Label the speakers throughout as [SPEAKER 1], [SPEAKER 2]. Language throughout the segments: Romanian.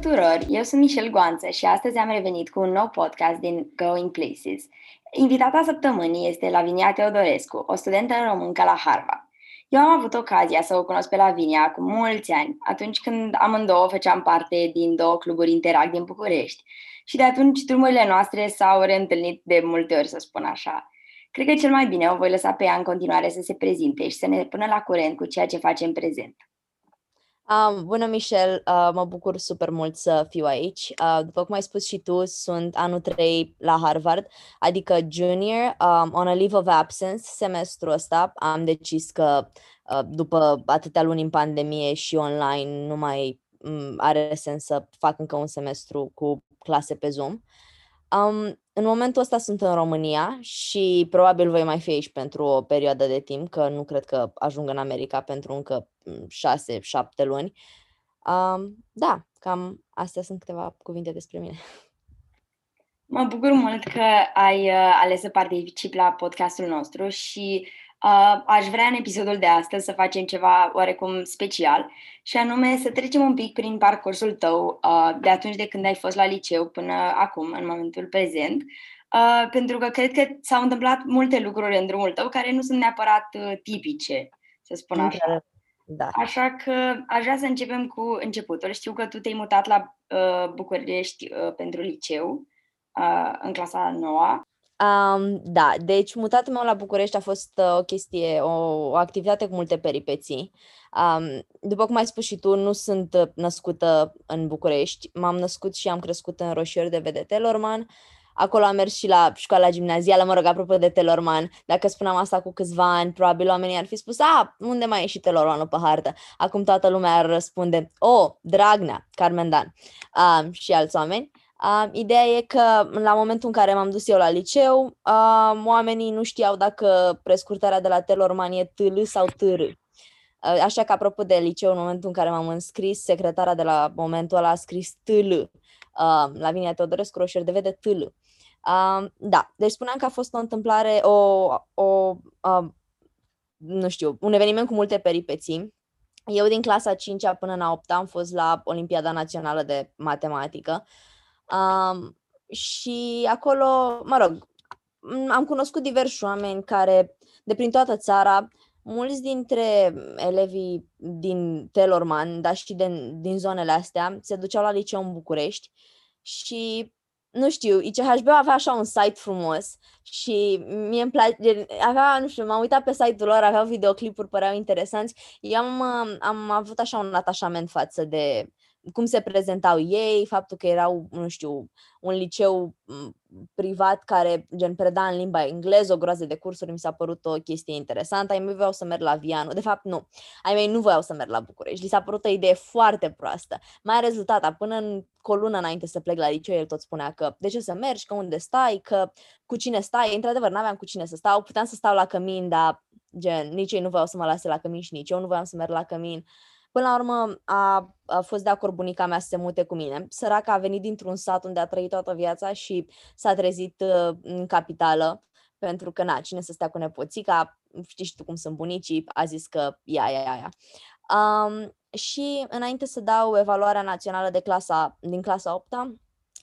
[SPEAKER 1] tuturor! Eu sunt Michel Goanță și astăzi am revenit cu un nou podcast din Going Places. Invitata săptămânii este Lavinia Teodorescu, o studentă româncă la Harvard. Eu am avut ocazia să o cunosc pe Lavinia acum mulți ani, atunci când amândouă făceam parte din două cluburi Interact din București. Și de atunci drumurile noastre s-au reîntâlnit de multe ori, să spun așa. Cred că cel mai bine o voi lăsa pe ea în continuare să se prezinte și să ne pună la curent cu ceea ce face în prezent.
[SPEAKER 2] Um, bună, Michel! Uh, mă bucur super mult să fiu aici. Uh, după cum ai spus și tu, sunt anul 3 la Harvard, adică junior, um, on a leave of absence semestrul ăsta. Am decis că uh, după atâtea luni în pandemie și online nu mai um, are sens să fac încă un semestru cu clase pe Zoom. Um, în momentul ăsta sunt în România și probabil voi mai fi aici pentru o perioadă de timp, că nu cred că ajung în America pentru încă mm, șase, șapte luni. Um, da, cam astea sunt câteva cuvinte despre mine.
[SPEAKER 1] Mă bucur mult că ai uh, ales să participi la podcastul nostru și Uh, aș vrea în episodul de astăzi să facem ceva oarecum special și anume să trecem un pic prin parcursul tău uh, de atunci de când ai fost la liceu până acum, în momentul prezent, uh, pentru că cred că s-au întâmplat multe lucruri în drumul tău care nu sunt neapărat uh, tipice, să spun așa. Da. Așa că aș vrea să începem cu începutul. Știu că tu te-ai mutat la uh, București uh, pentru liceu uh, în clasa noua
[SPEAKER 2] Um, da, deci mutatul meu la București a fost uh, o chestie, o, o activitate cu multe peripeții. Um, după cum ai spus și tu, nu sunt uh, născută în București. M-am născut și am crescut în Roșiori de Vede Telorman. Acolo am mers și la școala gimnazială, mă rog, apropo de Telorman. Dacă spuneam asta cu câțiva ani, probabil oamenii ar fi spus, a, unde mai e și Telormanul pe hartă? Acum toată lumea ar răspunde, o, oh, Dragnea, Carmen Dan um, și alți oameni. Uh, ideea e că la momentul în care m-am dus eu la liceu, uh, oamenii nu știau dacă prescurtarea de la Telorman e TL sau TR. Uh, așa că, apropo de liceu, în momentul în care m-am înscris, secretara de la momentul ăla a scris TL. Uh, Lavinia Teodorescu, roșier de vede TL. Uh, da, deci spuneam că a fost o întâmplare, o, o uh, nu știu, un eveniment cu multe peripeții. Eu din clasa 5 până la 8 am fost la Olimpiada Națională de Matematică. Um, și acolo, mă rog, am cunoscut diversi oameni care, de prin toată țara, mulți dintre elevii din Telorman, dar și de, din zonele astea, se duceau la liceu în București și nu știu, ICHB avea așa un site frumos și mie îmi place, avea, nu știu, m-am uitat pe site-ul lor, aveau videoclipuri, păreau interesanți. Eu am, am avut așa un atașament față de cum se prezentau ei, faptul că erau, nu știu, un liceu privat care gen preda în limba engleză, o groază de cursuri, mi s-a părut o chestie interesantă. Ai mei voiau să merg la Vianu. De fapt, nu. Ai mei nu voiau să merg la București. Li s-a părut o idee foarte proastă. Mai rezultata, până în o lună înainte să plec la liceu, el tot spunea că de ce să mergi, că unde stai, că cu cine stai. Într-adevăr, n-aveam cu cine să stau. Puteam să stau la cămin, dar gen, nici ei nu voiau să mă lase la cămin și nici eu nu voiam să merg la cămin. Până la urmă a, a fost de acord bunica mea să se mute cu mine. Săraca a venit dintr-un sat unde a trăit toată viața și s-a trezit uh, în capitală pentru că, na, cine să stea cu nepoțica, știi și tu cum sunt bunicii, a zis că ia, ia, ia, ia. Um, și înainte să dau evaluarea națională de clasa, din clasa 8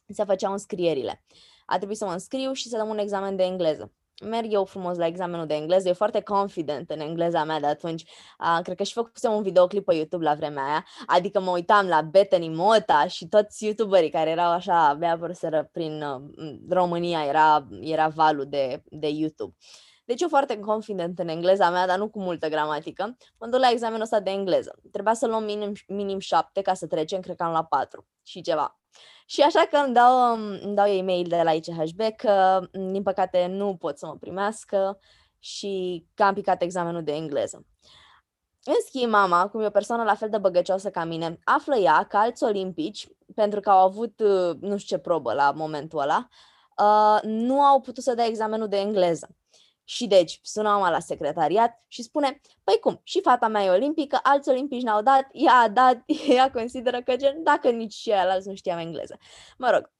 [SPEAKER 2] se făceau înscrierile. A trebuit să mă înscriu și să dăm un examen de engleză merg eu frumos la examenul de engleză, e foarte confident în engleza mea de atunci. Uh, cred că și făcusem un videoclip pe YouTube la vremea aia, adică mă uitam la Bethany Mota și toți youtuberii care erau așa, abia apărseră prin uh, România, era, era valul de, de YouTube. Deci eu foarte confident în engleza mea, dar nu cu multă gramatică. Mă duc la examenul ăsta de engleză. Trebuia să luăm minim, minim șapte ca să trecem, cred că am la patru și ceva. Și așa că îmi dau, îmi dau ei mail de la ICHB că, din păcate, nu pot să mă primească și că am picat examenul de engleză. În schimb, mama, cum e o persoană la fel de băgăcioasă ca mine, află ea că alți olimpici, pentru că au avut nu știu ce probă la momentul ăla, uh, nu au putut să dea examenul de engleză. Și deci sună mama la secretariat și spune, păi cum, și fata mea e olimpică, alți olimpici n-au dat, ea a dat, ea consideră că gen, dacă nici și alți nu știam engleză. Mă rog,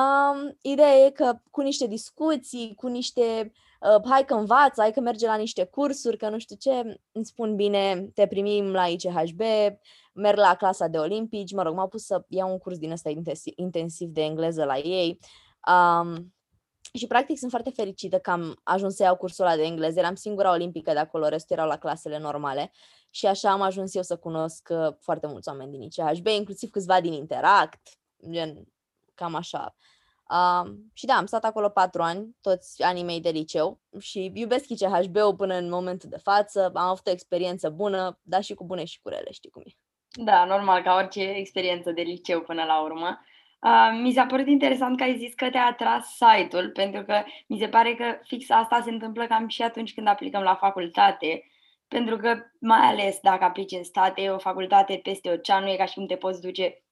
[SPEAKER 2] um, ideea e că cu niște discuții, cu niște uh, hai că învață, hai că merge la niște cursuri, că nu știu ce, îmi spun bine, te primim la ICHB, merg la clasa de olimpici, mă rog, m-au pus să iau un curs din ăsta intensiv de engleză la ei. Um, și practic sunt foarte fericită că am ajuns să iau cursul ăla de engleză. Eram singura olimpică de acolo, restul erau la clasele normale. Și așa am ajuns eu să cunosc uh, foarte mulți oameni din ICHB, inclusiv câțiva din Interact, gen cam așa. Uh, și da, am stat acolo patru ani, toți anii mei de liceu și iubesc ICHB-ul până în momentul de față. Am avut o experiență bună, dar și cu bune și cu rele, știi cum e.
[SPEAKER 1] Da, normal, ca orice experiență de liceu până la urmă. Uh, mi s-a părut interesant că ai zis că te-a atras site-ul, pentru că mi se pare că fix asta se întâmplă cam și atunci când aplicăm la facultate, pentru că mai ales dacă aplici în state, o facultate peste ocean, nu e ca și cum te poți duce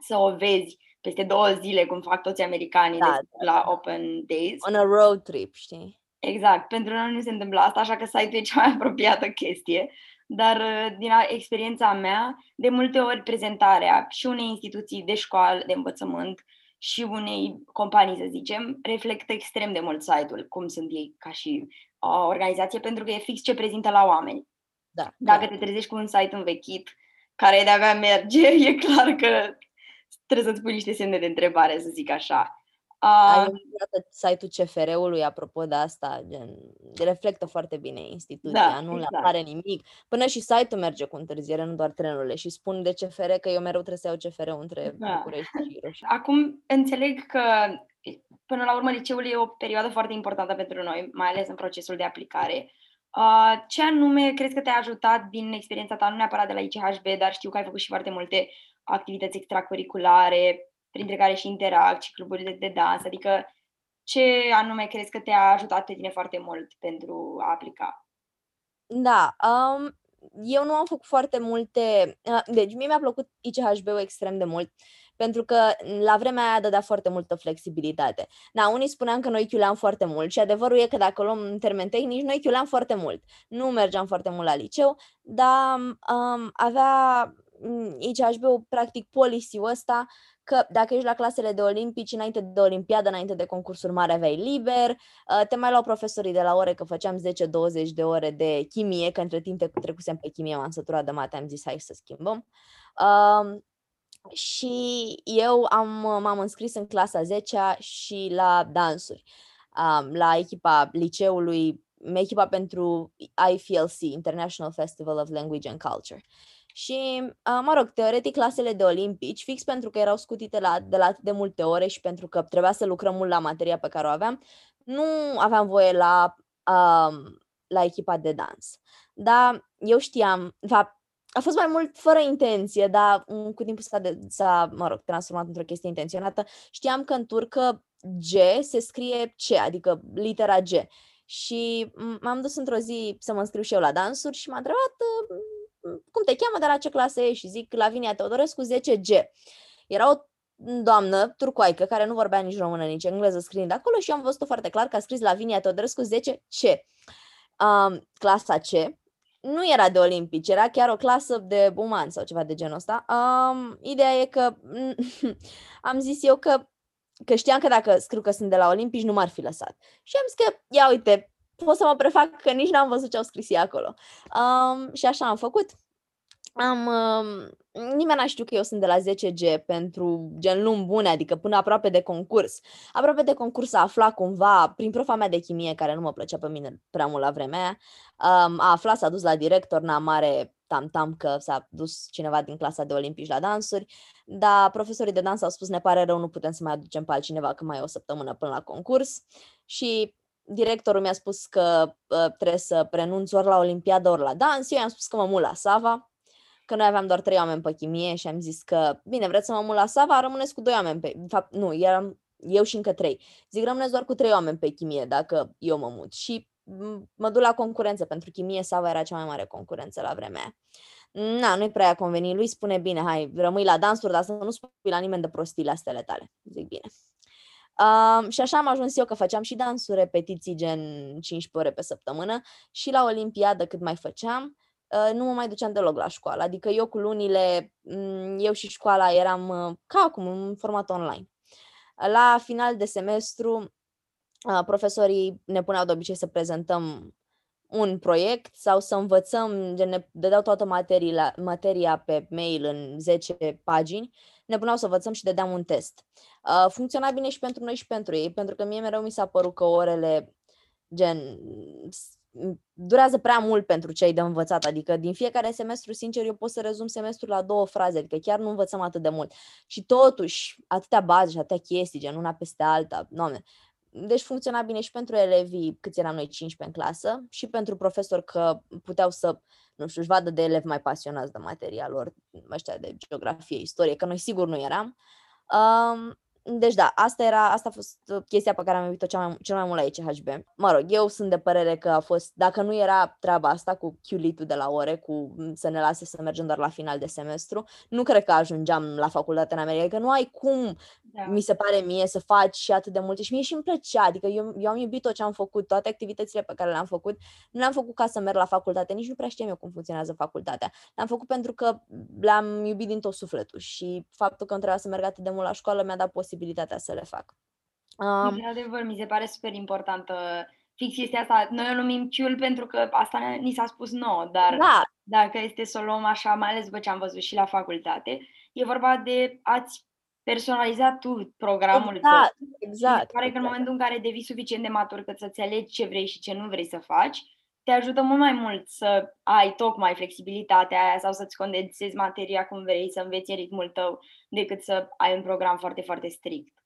[SPEAKER 1] să o vezi peste două zile, cum fac toți americanii da, da, la da. Open Days.
[SPEAKER 2] On a road trip, știi?
[SPEAKER 1] Exact. Pentru noi nu se întâmplă asta, așa că site-ul e cea mai apropiată chestie dar uh, din experiența mea, de multe ori prezentarea și unei instituții de școală, de învățământ și unei companii, să zicem, reflectă extrem de mult site-ul, cum sunt ei ca și o uh, organizație, pentru că e fix ce prezintă la oameni.
[SPEAKER 2] Da,
[SPEAKER 1] Dacă
[SPEAKER 2] da.
[SPEAKER 1] te trezești cu un site învechit, care de-abia merge, e clar că trebuie să-ți pui niște semne de întrebare, să zic așa.
[SPEAKER 2] Ai uh, site-ul CFR-ului, apropo de asta, gen, reflectă foarte bine instituția, da, nu exact. le apare nimic. Până și site-ul merge cu întârziere, nu doar trenurile. Și spun de CFR că eu mereu trebuie să iau CFR-ul între da. București și Roșu.
[SPEAKER 1] Acum înțeleg că până la urmă liceul e o perioadă foarte importantă pentru noi, mai ales în procesul de aplicare. Uh, ce anume crezi că te-a ajutat din experiența ta, nu neapărat de la ICHB, dar știu că ai făcut și foarte multe activități extracurriculare, printre care și Interact și cluburile de dans, adică ce anume crezi că te-a ajutat pe tine foarte mult pentru a aplica?
[SPEAKER 2] Da, um, eu nu am făcut foarte multe, uh, deci mie mi-a plăcut ICHB-ul extrem de mult, pentru că la vremea aia dădea foarte multă flexibilitate. Da, unii spuneam că noi chiuleam foarte mult și adevărul e că dacă luăm în termeni tehnici, noi chiuleam foarte mult. Nu mergeam foarte mult la liceu, dar um, avea mm, ICHB-ul practic policy-ul ăsta că dacă ești la clasele de olimpici, înainte de olimpiadă, înainte de concursuri mari, aveai liber, uh, te mai luau profesorii de la ore, că făceam 10-20 de ore de chimie, că între timp trecusem pe chimie, m-am săturat de mate, am zis hai să schimbăm. Uh, și eu am, m-am înscris în clasa 10 și la dansuri, um, la echipa liceului, echipa pentru IFLC, International Festival of Language and Culture. Și, mă rog, teoretic, clasele de olimpici, fix pentru că erau scutite la, de la de multe ore și pentru că trebuia să lucrăm mult la materia pe care o aveam, nu aveam voie la, um, la echipa de dans. Dar eu știam, de fapt, a fost mai mult fără intenție, dar cu timpul s-a, de, s-a mă rog, transformat într-o chestie intenționată. Știam că în turcă G se scrie C, adică litera G. Și m-am dus într-o zi să mă înscriu și eu la dansuri și m-a întrebat cum te cheamă, de la ce clasă ești? Și zic Lavinia Teodorescu 10G. Era o doamnă turcoaică care nu vorbea nici română, nici engleză scriind acolo și am văzut-o foarte clar că a scris Lavinia Teodorescu 10C. Um, clasa C nu era de olimpici, era chiar o clasă de uman sau ceva de genul ăsta. Um, ideea e că am zis eu că, că știam că dacă scriu că sunt de la olimpici nu m-ar fi lăsat. Și am zis că, ia uite, pot să mă prefac că nici n-am văzut ce au scris ei acolo. Um, și așa am făcut. Am, um, nimeni n-a știut că eu sunt de la 10G pentru gen luni bune, adică până aproape de concurs. Aproape de concurs a aflat cumva, prin profa mea de chimie, care nu mă plăcea pe mine prea mult la vremea aia, um, a aflat, s-a dus la director, n-a mare tam-tam că s-a dus cineva din clasa de olimpici la dansuri, dar profesorii de dans au spus ne pare rău, nu putem să mai aducem pe altcineva că mai e o săptămână până la concurs și directorul mi-a spus că uh, trebuie să prenunț ori la Olimpiadă, ori la dans. Eu i-am spus că mă mut la Sava, că noi aveam doar trei oameni pe chimie și am zis că, bine, vreți să mă mut la Sava, rămâneți cu doi oameni pe... De fapt, nu, eram eu și încă trei. Zic, rămâneți doar cu trei oameni pe chimie dacă eu mă mut. Și mă duc la concurență, pentru chimie Sava era cea mai mare concurență la vremea aia. Na, nu-i prea a convenit. Lui spune, bine, hai, rămâi la dansuri, dar să nu spui la nimeni de prostiile astea tale. Zic, bine. Um, și așa am ajuns eu că făceam și dansuri, repetiții gen 15 ore pe săptămână și la Olimpiadă cât mai făceam, uh, nu mă mai duceam deloc la școală. Adică eu cu lunile, um, eu și școala eram uh, ca acum, în format online. La final de semestru uh, profesorii ne puneau de obicei să prezentăm un proiect sau să învățăm, gen ne dădeau toată materia, materia pe mail în 10 pagini, ne puneau să învățăm și dădeam un test. Uh, funcționa bine și pentru noi și pentru ei, pentru că mie mereu mi s-a părut că orele gen durează prea mult pentru ce ai de învățat, adică din fiecare semestru, sincer, eu pot să rezum semestrul la două fraze, adică chiar nu învățăm atât de mult. Și totuși, atâtea baze și atâtea chestii, gen una peste alta, doamne, deci funcționa bine și pentru elevii, câți eram noi 15 în clasă, și pentru profesori că puteau să, nu știu, își vadă de elevi mai pasionați de materia lor, ăștia de geografie, istorie, că noi sigur nu eram. Um, deci da, asta era, asta a fost uh, chestia pe care am iubit-o cel mai, cel mai mult la ECHB. Mă rog, eu sunt de părere că a fost, dacă nu era treaba asta cu q de la ore, cu să ne lase să mergem doar la final de semestru, nu cred că ajungeam la facultate în America, că nu ai cum, da. mi se pare mie, să faci și atât de multe și mie și îmi plăcea, adică eu, eu am iubit tot ce am făcut, toate activitățile pe care le-am făcut, nu le-am făcut ca să merg la facultate, nici nu prea știam eu cum funcționează facultatea. Le-am făcut pentru că le-am iubit din tot sufletul și faptul că îmi trebuia să merg atât de mult la școală mi-a dat posibilitatea posibilitatea să le fac.
[SPEAKER 1] Um, de adevăr, mi se pare super importantă fix chestia asta. Noi o numim chiul pentru că asta ni s-a spus nouă, dar da. dacă este să o luăm așa, mai ales după ce am văzut și la facultate, e vorba de a-ți personaliza tu programul
[SPEAKER 2] exact, tău. Exact.
[SPEAKER 1] Și pare exact. că în momentul în care devii suficient de matur cât să-ți alegi ce vrei și ce nu vrei să faci, te ajută mult mai mult să ai tocmai flexibilitatea aia sau să-ți condensezi materia cum vrei, să înveți ritmul tău, decât să ai un program foarte, foarte strict.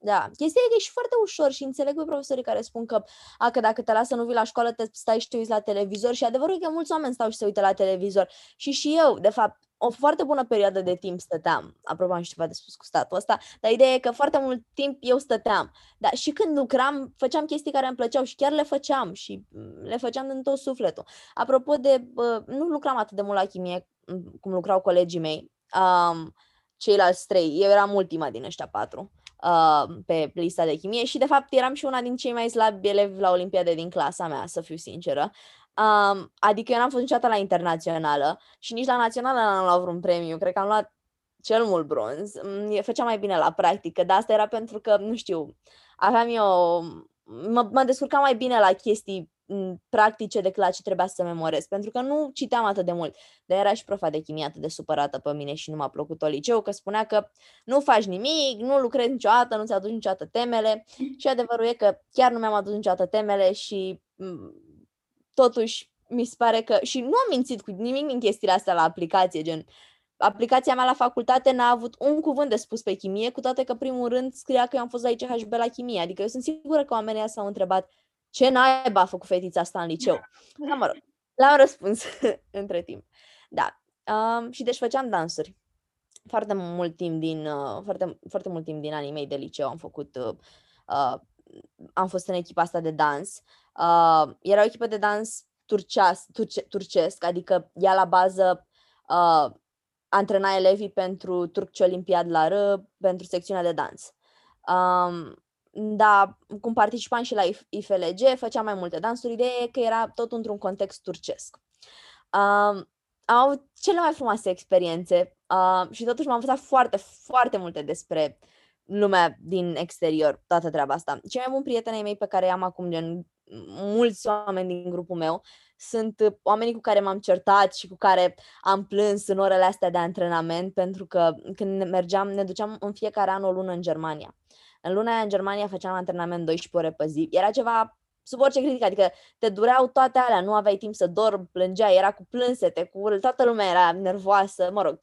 [SPEAKER 2] Da, chestia e că e și foarte ușor și înțeleg pe profesorii care spun că, a, că dacă te lasă nu vii la școală, te stai și te uiți la televizor și adevărul e că mulți oameni stau și se uită la televizor și și eu, de fapt, o foarte bună perioadă de timp stăteam. Apropo, am și ceva de spus cu statul ăsta, dar ideea e că foarte mult timp eu stăteam. Dar și când lucram, făceam chestii care îmi plăceau și chiar le făceam și mm, le făceam din tot sufletul. Apropo de, bă, nu lucram atât de mult la chimie mm, cum lucrau colegii mei, um, ceilalți trei. Eu eram ultima din ăștia patru uh, pe lista de chimie și de fapt eram și una din cei mai slabi elevi la Olimpiade din clasa mea, să fiu sinceră. Um, adică eu n-am fost niciodată la internațională și nici la națională n-am luat vreun premiu. Cred că am luat cel mult bronz. Mm, făceam mai bine la practică, dar asta era pentru că, nu știu, aveam eu... Mă, mă descurcam mai bine la chestii mm, practice decât la ce trebuia să memorez, pentru că nu citeam atât de mult. Dar era și profa de chimie atât de supărată pe mine și nu m-a plăcut o liceu, că spunea că nu faci nimic, nu lucrezi niciodată, nu ți-aduci niciodată temele și adevărul e că chiar nu mi-am adus niciodată temele și mm, totuși mi se pare că, și nu am mințit cu nimic din chestiile astea la aplicație, gen, aplicația mea la facultate n-a avut un cuvânt de spus pe chimie, cu toate că primul rând scria că eu am fost la ICHB la chimie, adică eu sunt sigură că oamenii s-au întrebat ce naiba a făcut fetița asta în liceu. Da, mă rog, l-am răspuns între timp. Da, um, și deci făceam dansuri. Foarte mult timp din, uh, foarte, foarte mult timp din anii mei de liceu am făcut, uh, uh, am fost în echipa asta de dans Uh, era o echipă de dans turceas, turce, turcesc, adică ea la bază uh, antrena elevii pentru Turci Olimpiad la R, pentru secțiunea de dans. Um, da, cum participam și la IFLG, făceam mai multe dansuri, ideea e că era tot într-un context turcesc. Um, am avut cele mai frumoase experiențe uh, și totuși m-am învățat foarte, foarte multe despre lumea din exterior, toată treaba asta. Cei mai buni prieteni mei pe care i-am acum, gen mulți oameni din grupul meu sunt uh, oamenii cu care m-am certat și cu care am plâns în orele astea de antrenament, pentru că când mergeam, ne duceam în fiecare an o lună în Germania. În luna aia în Germania făceam antrenament 12 ore pe zi. Era ceva sub orice critică, adică te dureau toate alea, nu aveai timp să dormi, plângeai, era cu plânsete, cu toată lumea era nervoasă, mă rog.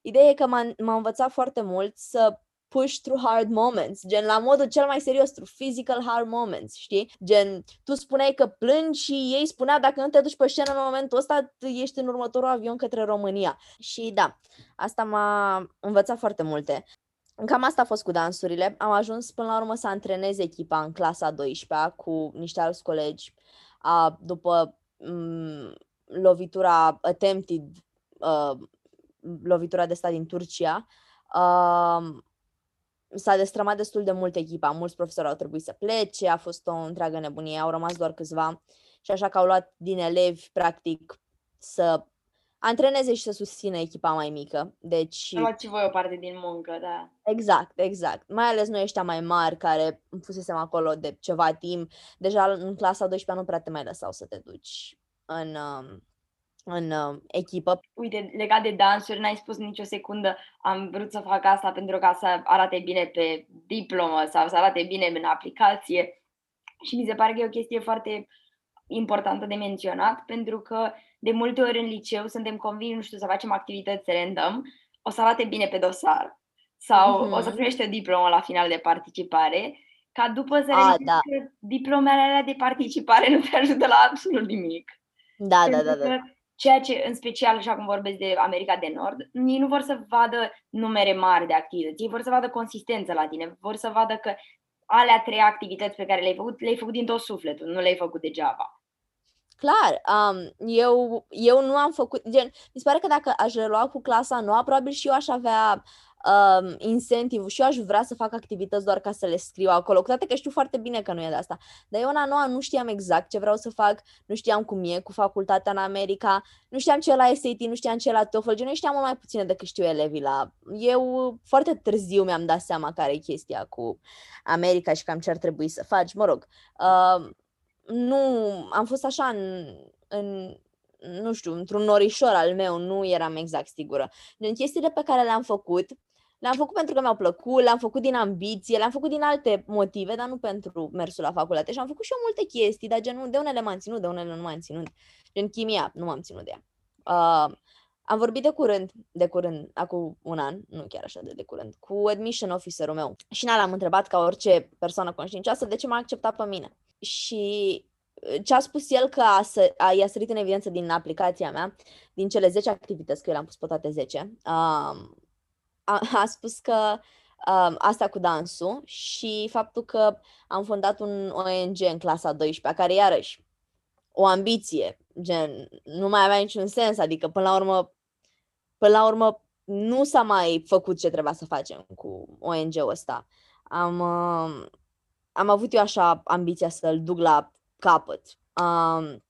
[SPEAKER 2] Ideea e că m-a, m-a învățat foarte mult să push through hard moments, gen la modul cel mai serios, through physical hard moments, știi? Gen, tu spuneai că plângi și ei spunea dacă nu te duci pe scenă în momentul ăsta, ești în următorul avion către România. Și da, asta m-a învățat foarte multe. Cam asta a fost cu dansurile. Am ajuns până la urmă să antrenez echipa în clasa 12 cu niște alți colegi. A, după m- mm, lovitura attempted, uh, lovitura de stat din Turcia, uh, s-a destrămat destul de mult echipa, mulți profesori au trebuit să plece, a fost o întreagă nebunie, au rămas doar câțiva și așa că au luat din elevi, practic, să antreneze și să susțină echipa mai mică. Deci...
[SPEAKER 1] Luați și voi o parte din muncă, da.
[SPEAKER 2] Exact, exact. Mai ales noi ăștia mai mari care fusesem acolo de ceva timp. Deja în clasa 12 nu prea te mai lăsau să te duci în, um, în uh, echipă.
[SPEAKER 1] Uite, legat de dansuri, n-ai spus nicio secundă am vrut să fac asta pentru ca să arate bine pe diplomă sau să arate bine în aplicație. Și mi se pare că e o chestie foarte importantă de menționat, pentru că de multe ori în liceu suntem convinși, nu știu, să facem activități random, o să arate bine pe dosar sau mm-hmm. o să primești o diplomă la final de participare, ca după să
[SPEAKER 2] A, da.
[SPEAKER 1] că diplomele alea de participare nu te ajută la absolut nimic.
[SPEAKER 2] Da, da, da, da.
[SPEAKER 1] Ceea ce, în special, așa cum vorbesc de America de Nord, ei nu vor să vadă numere mari de activități, ei vor să vadă consistență la tine, vor să vadă că alea trei activități pe care le-ai făcut, le-ai făcut din tot sufletul, nu le-ai făcut degeaba.
[SPEAKER 2] Clar, um, eu, eu nu am făcut, gen, mi se pare că dacă aș relua cu clasa noua, probabil și eu aș avea um, incentiv și eu aș vrea să fac activități doar ca să le scriu acolo, cu toate că știu foarte bine că nu e de asta. Dar eu în a noua nu știam exact ce vreau să fac, nu știam cum e cu facultatea în America, nu știam ce e la SAT, nu știam ce e la TOEFL, gen, eu știam mult mai puține decât știu elevii la... Eu foarte târziu mi-am dat seama care e chestia cu America și cam ce ar trebui să faci, mă rog. Uh, nu, am fost așa în, în nu știu, într-un norișor al meu, nu eram exact sigură. Din chestiile pe care le-am făcut, le-am făcut pentru că mi-au plăcut, le-am făcut din ambiție, le-am făcut din alte motive, dar nu pentru mersul la facultate. Și am făcut și eu multe chestii, dar gen, de unele m-am ținut, de unele nu m-am ținut. Gen chimia, nu m-am ținut de ea. Uh, am vorbit de curând, de curând, acum un an, nu chiar așa de, de curând, cu admission officerul meu. Și n l-am întrebat ca orice persoană conștiincioasă de ce m-a acceptat pe mine. Și uh, ce a spus el că a, a, i-a sărit în evidență din aplicația mea, din cele 10 activități, că eu le-am pus pe toate 10, um, a, a spus că um, asta cu dansul și faptul că am fondat un ONG în clasa 12, care iarăși o ambiție, gen, nu mai avea niciun sens, adică până la urmă, până la urmă nu s-a mai făcut ce trebuia să facem cu ONG-ul ăsta. Am, uh, am avut eu așa ambiția să-l duc la capăt. Um,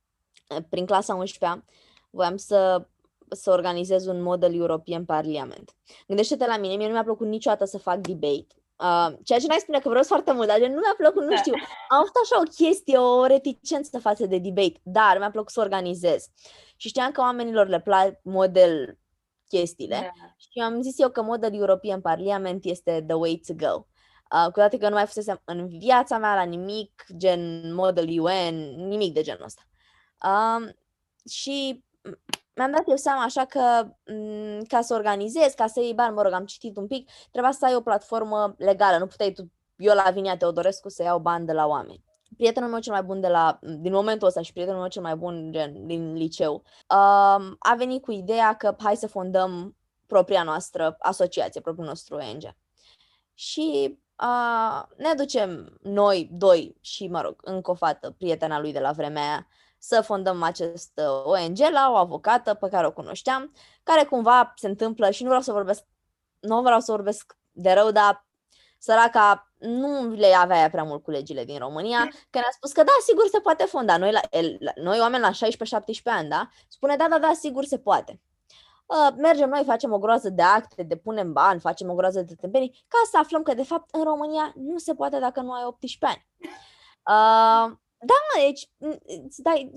[SPEAKER 2] prin clasa 11 voiam să, să organizez un Model European Parliament. Gândește-te la mine, mie nu mi-a plăcut niciodată să fac debate. Uh, ceea ce n-ai spune că vreau foarte mult, dar nu mi-a plăcut, nu da. știu, am avut așa o chestie, o reticență față de debate, dar mi-a plăcut să organizez. Și știam că oamenilor le plac model chestiile da. și am zis eu că Model European Parliament este the way to go. Uh, cu toate că nu mai fusesem în viața mea la nimic, gen model UN, nimic de genul ăsta. Uh, și mi-am dat eu seama așa că m- mm, ca să organizez, ca să iei bani, mă rog, am citit un pic, trebuia să ai o platformă legală, nu puteai tu, eu la Vinia Teodorescu să iau bani de la oameni. Prietenul meu cel mai bun de la, din momentul ăsta și prietenul meu cel mai bun gen, din liceu uh, a venit cu ideea că hai să fondăm propria noastră asociație, propriul nostru ONG. Și uh, ne ducem noi doi și, mă rog, încă o fată, prietena lui de la vremea aia, să fondăm acest uh, ONG la o avocată pe care o cunoșteam, care cumva se întâmplă și nu vreau să vorbesc, nu vreau să vorbesc de rău, dar săraca nu le avea prea mult cu legile din România, că ne-a spus că da, sigur se poate fonda. Noi, la, el, la, noi oameni la 16-17 ani, da? Spune da, da, da, sigur se poate. Uh, mergem noi, facem o groază de acte, depunem bani, facem o groază de tâmpenii, ca să aflăm că, de fapt, în România nu se poate dacă nu ai 18 ani. Uh, da, mă, deci îți dai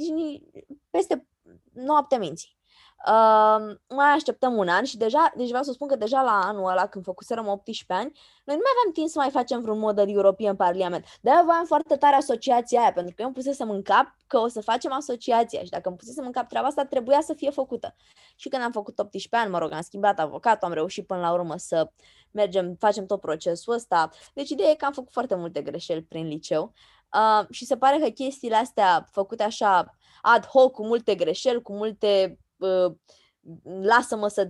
[SPEAKER 2] peste noapte minții. Uh, mai așteptăm un an și deja, deci vreau să spun că deja la anul ăla, când făcuserăm 18 ani, noi nu mai aveam timp să mai facem vreun model european Parlament. De-aia voiam foarte tare asociația aia, pentru că eu îmi pusesem în cap că o să facem asociația și dacă îmi pusesem în cap treaba asta, trebuia să fie făcută. Și când am făcut 18 ani, mă rog, am schimbat avocatul, am reușit până la urmă să mergem, facem tot procesul ăsta. Deci ideea e că am făcut foarte multe greșeli prin liceu Uh, și se pare că chestiile astea făcute așa ad hoc, cu multe greșeli, cu multe uh, lasă-mă să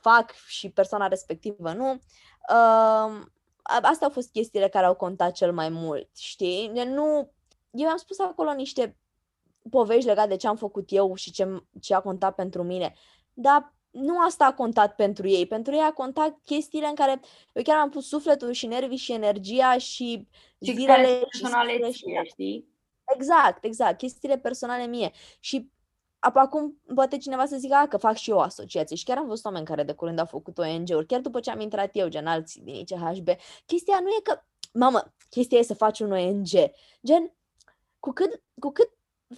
[SPEAKER 2] fac și persoana respectivă nu, uh, astea au fost chestiile care au contat cel mai mult, știi? Nu, eu am spus acolo niște povești legate de ce am făcut eu și ce, ce a contat pentru mine, dar nu asta a contat pentru ei. Pentru ei a contat chestiile în care eu chiar am pus sufletul și nervii și energia și
[SPEAKER 1] zilele personale și știi?
[SPEAKER 2] Exact, exact, chestiile personale mie. Și acum poate cineva să zică că fac și eu asociație și chiar am văzut oameni care de curând au făcut ONG-uri, chiar după ce am intrat eu, gen alții din ICHB. Chestia nu e că, mamă, chestia e să faci un ONG. Gen, cu cât, cu cât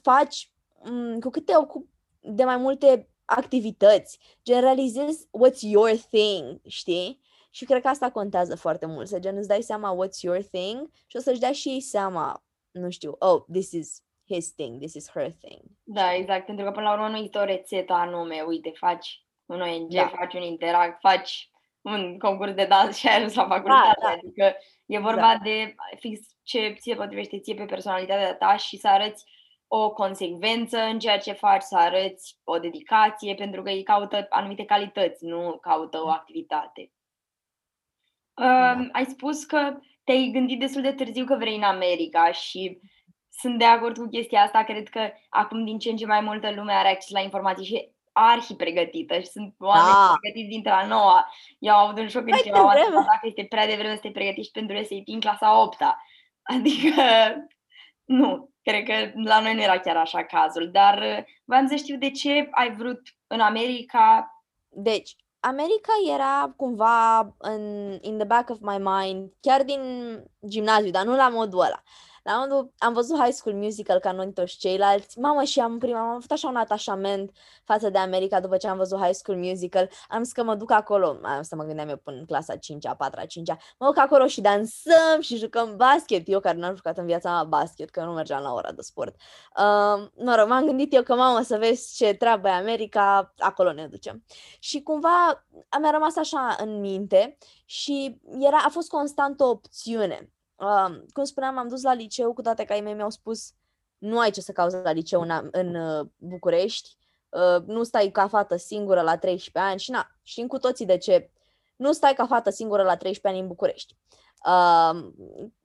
[SPEAKER 2] faci, m- cu cât te ocupi de mai multe activități, gen realizezi what's your thing, știi? Și cred că asta contează foarte mult, să gen îți dai seama what's your thing și o să-și dea și ei seama, nu știu, oh, this is his thing, this is her thing.
[SPEAKER 1] Da, exact, pentru că până la urmă nu există o rețetă anume, uite, faci un ONG,
[SPEAKER 2] Da.
[SPEAKER 1] faci un interact, faci un concurs de dans și ai ajuns la facultate,
[SPEAKER 2] da.
[SPEAKER 1] adică e vorba de fix ce ție potrivește ție pe personalitatea ta și să arăți o consecvență în ceea ce faci, să arăți o dedicație, pentru că ei caută anumite calități, nu caută o activitate. Um, ai spus că te-ai gândit destul de târziu că vrei în America și sunt de acord cu chestia asta. Cred că acum din ce în ce mai multă lume are acces la informații și arhi pregătită și sunt oameni
[SPEAKER 2] Da.
[SPEAKER 1] pregătiți dintre a noua. Eu am avut un șoc când
[SPEAKER 2] Mai
[SPEAKER 1] cineva m-a
[SPEAKER 2] devreme.
[SPEAKER 1] întrebat dacă este prea devreme să te pregătești și pentru SAT în clasa 8 -a. Adică, nu, cred că la noi nu era chiar așa cazul, dar uh, voiam să știu de ce ai vrut în America
[SPEAKER 2] Deci, America era cumva în in the back of my mind, chiar din gimnaziu, dar nu la modul ăla. La modul, am văzut High School Musical ca noi toți ceilalți. Mamă, și am prima, am avut așa un atașament față de America după ce am văzut High School Musical. Am zis că mă duc acolo, asta mă gândeam eu până în clasa 5-a, 4-a, 5-a. Mă duc acolo și dansăm și jucăm basket. Eu care n-am jucat în viața mea basket, că nu mergeam la ora de sport. Uh, mă rog, m-am gândit eu că, mamă, să vezi ce treabă e America, acolo ne ducem. Și cumva mi-a rămas așa în minte și era, a fost constant o opțiune. Uh, cum spuneam, am dus la liceu, cu toate că ai mei mi-au spus nu ai ce să cauți la liceu în, în uh, București, uh, nu stai ca fată singură la 13 ani. Și na, știm cu toții de ce. Nu stai ca fată singură la 13 ani în București. Uh,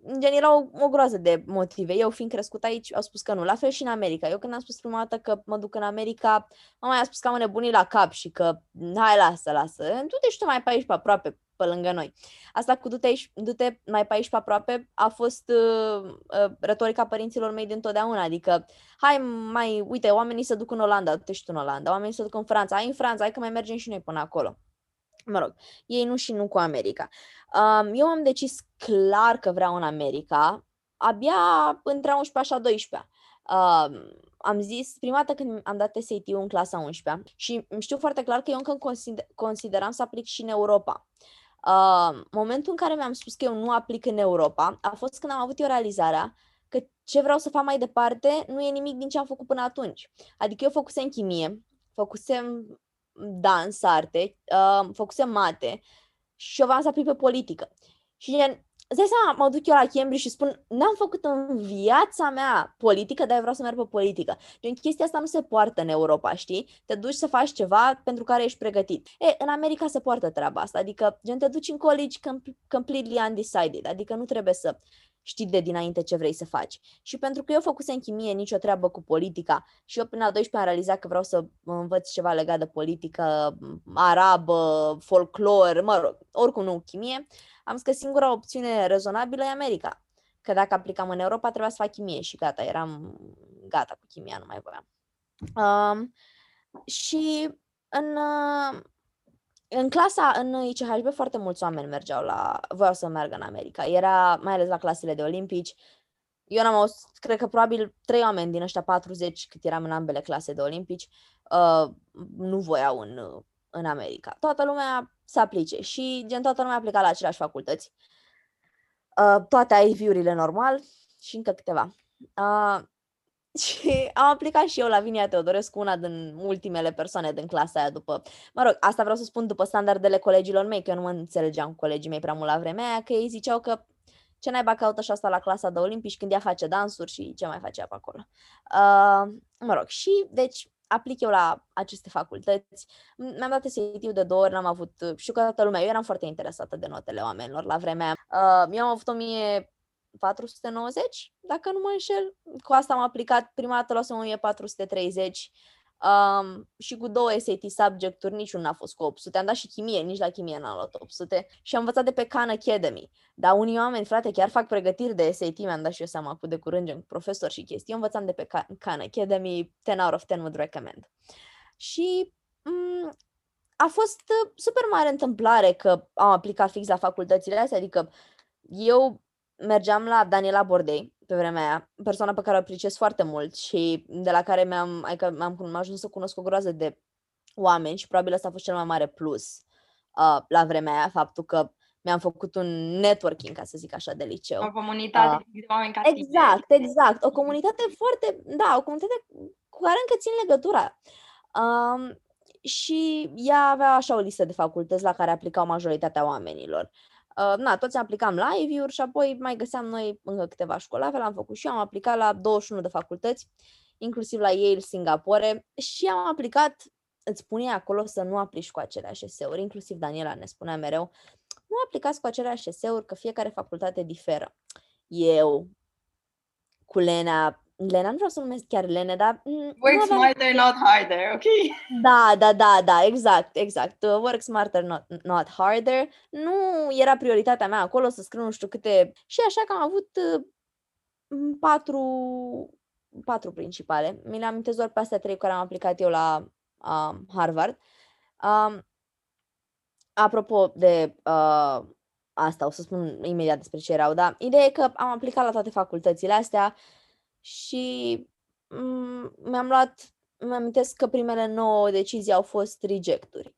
[SPEAKER 2] în gen, era o, o groază de motive. Eu, fiind crescut aici, au spus că nu. La fel și în America. Eu când am spus prima dată că mă duc în America, mama a spus că am nebunit la cap și că hai, lasă, lasă. Du-te și tu mai pe aici, pe aproape, pe lângă noi. Asta cu du-te, aici, du-te mai pe aici, pe aproape, a fost uh, uh, retorica părinților mei din totdeauna. Adică, hai mai, uite, oamenii se duc în Olanda, du-te și tu în Olanda, oamenii se duc în Franța, hai în Franța, hai că mai mergem și noi până acolo. Mă rog, ei nu și nu cu America. Um, eu am decis clar că vreau în America, abia între 11 și a 12 um, am zis, prima dată când am dat SAT-ul în clasa 11 și știu foarte clar că eu încă consider, consideram să aplic și în Europa. Uh, momentul în care mi-am spus că eu nu aplic în Europa a fost când am avut eu realizarea că ce vreau să fac mai departe nu e nimic din ce am făcut până atunci. Adică eu făcusem chimie, făcusem dans, arte, uh, făcusem mate și eu vreau să aplic pe politică. Și gen, îți dai seama, mă duc eu la Cambridge și spun, n-am făcut în viața mea politică, dar eu vreau să merg pe politică. Gen, chestia asta nu se poartă în Europa, știi? Te duci să faci ceva pentru care ești pregătit. E, în America se poartă treaba asta, adică, gen, te duci în college com- completely undecided, adică nu trebuie să știi de dinainte ce vrei să faci. Și pentru că eu făcusem chimie, nicio treabă cu politica și eu până la 12 am realizat că vreau să învăț ceva legat de politică arabă, folclor, mă rog, oricum nu chimie, am zis că singura opțiune rezonabilă e America. Că dacă aplicam în Europa, trebuia să fac chimie și gata, eram gata cu chimia, nu mai voiam. Um, și în, uh, în clasa, în ICHB, foarte mulți oameni mergeau la, voiau să meargă în America. Era, mai ales la clasele de olimpici, eu n-am auzit, cred că probabil trei oameni din ăștia 40, cât eram în ambele clase de olimpici, uh, nu voiau în, în America. Toată lumea să aplice și gen toată lumea a aplicat la aceleași facultăți. Uh, toate IV-urile normal și încă câteva. Uh, și am aplicat și eu la Vinia Teodorescu, una din ultimele persoane din clasa aia după... Mă rog, asta vreau să spun după standardele colegilor mei, că eu nu mă înțelegeam cu colegii mei prea mult la vremea aia, că ei ziceau că ce naiba caută și asta la clasa de olimpici când ea face dansuri și ce mai face ea pe acolo. Uh, mă rog, și deci aplic eu la aceste facultăți. Mi-am dat SAT-ul de două ori, n-am avut, știu că toată lumea, eu eram foarte interesată de notele oamenilor la vremea uh, Eu am avut 1490, dacă nu mă înșel. Cu asta am aplicat, prima dată luasem 1430 Um, și cu două SAT subject-uri, niciun n-a fost cu 800. Am dat și chimie, nici la chimie n-am luat 800. Și am învățat de pe Khan Academy. Dar unii oameni, frate, chiar fac pregătiri de SAT, mi-am dat și eu seama cu de curând, gen profesor și chestii. Eu învățam de pe Khan Academy, 10 out of 10 would recommend. Și um, a fost uh, super mare întâmplare că am aplicat fix la facultățile astea, adică eu mergeam la Daniela Bordei pe vremea aia, persoana pe care o apreciez foarte mult și de la care mi-am, adică am, am ajuns să cunosc o groază de oameni și probabil asta a fost cel mai mare plus uh, la vremea aia, faptul că mi-am făcut un networking, ca să zic așa, de liceu.
[SPEAKER 1] O comunitate uh, de oameni ca
[SPEAKER 2] Exact, tine. exact. O comunitate foarte, da, o comunitate cu care încă țin legătura. Um, și ea avea așa o listă de facultăți la care aplicau majoritatea oamenilor. Uh, na, toți aplicam la uri și apoi mai găseam noi încă câteva școli. La fel am făcut și eu, am aplicat la 21 de facultăți, inclusiv la Yale, Singapore și am aplicat, îți spune acolo să nu aplici cu aceleași eseuri, inclusiv Daniela ne spunea mereu, nu aplicați cu aceleași eseuri, că fiecare facultate diferă. Eu, cu Lena, Lena, nu vreau să numesc chiar Lene, dar...
[SPEAKER 1] Mm, work smarter, not harder, ok?
[SPEAKER 2] Da, da, da, da, exact, exact. Uh, work smarter, not, not harder. Nu era prioritatea mea acolo să scriu nu știu câte... Și așa că am avut uh, patru, patru principale. Mi le-am doar pe astea trei care am aplicat eu la uh, Harvard. Um, apropo de uh, asta, o să spun imediat despre ce erau, dar ideea e că am aplicat la toate facultățile astea și mm, mi-am luat, mi amintesc că primele nouă decizii au fost rejecturi.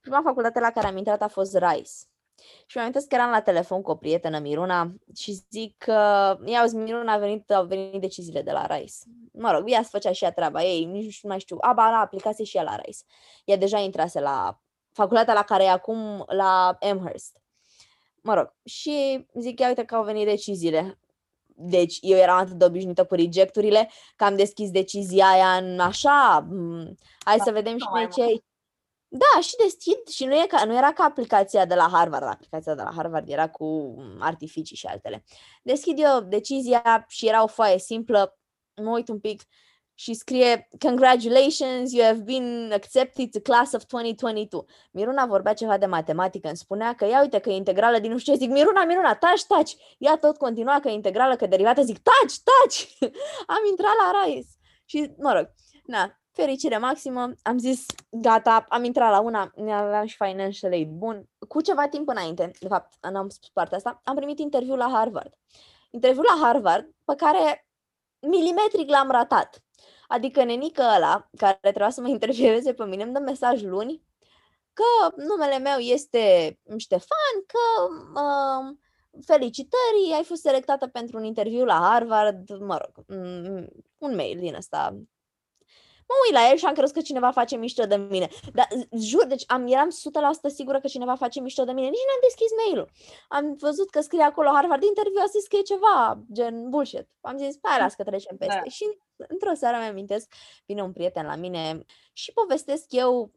[SPEAKER 2] Prima facultate la care am intrat a fost RICE. Și mi amintesc că eram la telefon cu o prietenă, Miruna, și zic că, ia uzi, Miruna, a venit, au venit deciziile de la RICE. Mă rog, ea se făcea și ea treaba ei, nici nu mai știu, a, ba, la aplicație și ea la RICE. Ea deja intrase la facultatea la care e acum, la Amherst. Mă rog, și zic, ia uite că au venit deciziile. Deci eu eram atât de obișnuită cu rejecturile că am deschis decizia aia în așa, mm, hai da, să vedem și noi ce ai. Da, și deschid și nu, e ca, nu era ca aplicația de la Harvard. Aplicația de la Harvard era cu mm, artificii și altele. Deschid eu decizia și era o foaie simplă. Mă uit un pic și scrie Congratulations, you have been accepted to class of 2022. Miruna vorbea ceva de matematică, îmi spunea că ia uite că e integrală din nu știu ce, zic Miruna, Miruna, taci, taci. Ea tot continua că e integrală, că derivată, zic taci, taci. Am intrat la RAIS. Și, mă rog, na, fericire maximă, am zis, gata, am intrat la una, ne aveam și financial aid bun. Cu ceva timp înainte, de fapt, n-am spus partea asta, am primit interviu la Harvard. Interviu la Harvard, pe care milimetric l-am ratat Adică nenică ăla, care trebuia să mă intervieveze pe mine, îmi dă mesaj luni că numele meu este Ștefan, că uh, felicitări, ai fost selectată pentru un interviu la Harvard, mă rog, un mail din ăsta mă uit la el și am crezut că cineva face mișto de mine. Dar jur, deci am, eram 100% sigură că cineva face mișto de mine. Nici n-am deschis mail-ul. Am văzut că scrie acolo Harvard interview, a zis că e ceva gen bullshit. Am zis, hai las că trecem peste. Da. Și într-o seară mi-amintesc, vine un prieten la mine și povestesc eu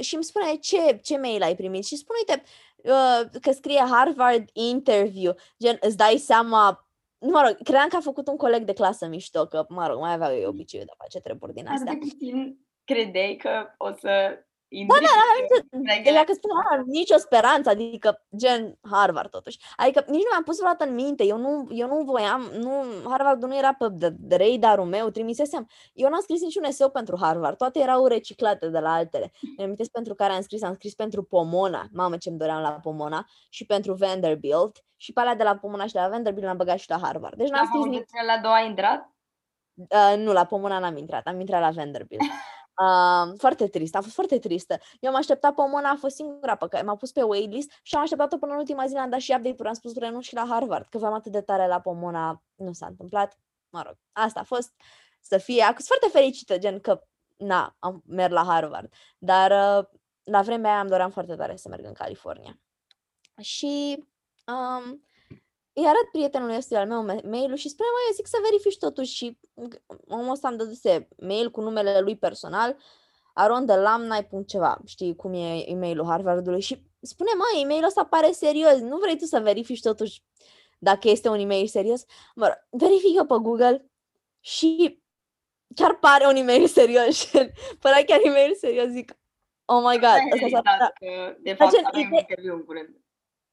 [SPEAKER 2] și îmi spune ce, ce mail ai primit și spune, uite, uh, că scrie Harvard interview, gen îți dai seama mă rog, credeam că a făcut un coleg de clasă mișto, că, mă rog, mai avea eu obiceiul de a face treburi din astea.
[SPEAKER 1] Dar de puțin credeai că o să
[SPEAKER 2] da, da, da, da, dacă spun, ah, nicio speranță, adică gen Harvard totuși. Adică nici nu mi-am pus vreodată în minte, eu nu, eu nu voiam, nu, Harvard nu era pe de, de radarul meu, trimisesem. Eu n-am scris niciun eseu pentru Harvard, toate erau reciclate de la altele. Mi amintesc pentru care am scris, am scris pentru Pomona, mamă ce-mi doream la Pomona, și pentru Vanderbilt, și pe alea de la Pomona și de la Vanderbilt l-am băgat și la Harvard. Deci n-am scris
[SPEAKER 1] nici... La două ai intrat?
[SPEAKER 2] Uh, nu, la Pomona n-am intrat, am intrat la Vanderbilt. Uh, foarte trist, a fost foarte tristă. Eu am așteptat pe Mona, a fost singura pe care m-a pus pe waitlist și am așteptat-o până în ultima zi, am dat și update am spus renunț și la Harvard, că v-am atât de tare la Pomona, nu s-a întâmplat. Mă rog, asta a fost să fie. Acum sunt foarte fericită, gen că, na, am merg la Harvard. Dar uh, la vremea aia am doream foarte tare să merg în California. Și um, îi arăt prietenului ăsta al meu mail-ul și spune, mai eu zic să verifici totuși și omul ăsta îmi dăduse mail cu numele lui personal, aron de ceva, știi cum e e-mailul Harvardului și spune, mai e-mailul ăsta pare serios, nu vrei tu să verifici totuși dacă este un e-mail serios? Mă rog, verifică pe Google și chiar pare un e-mail serios. Părea chiar e-mail serios, zic, oh my god.
[SPEAKER 1] Asta
[SPEAKER 2] Asta
[SPEAKER 1] s-ar...
[SPEAKER 2] s-ar...
[SPEAKER 1] că, de fapt,
[SPEAKER 2] gen,
[SPEAKER 1] avem
[SPEAKER 2] ide-
[SPEAKER 1] interviu în curând.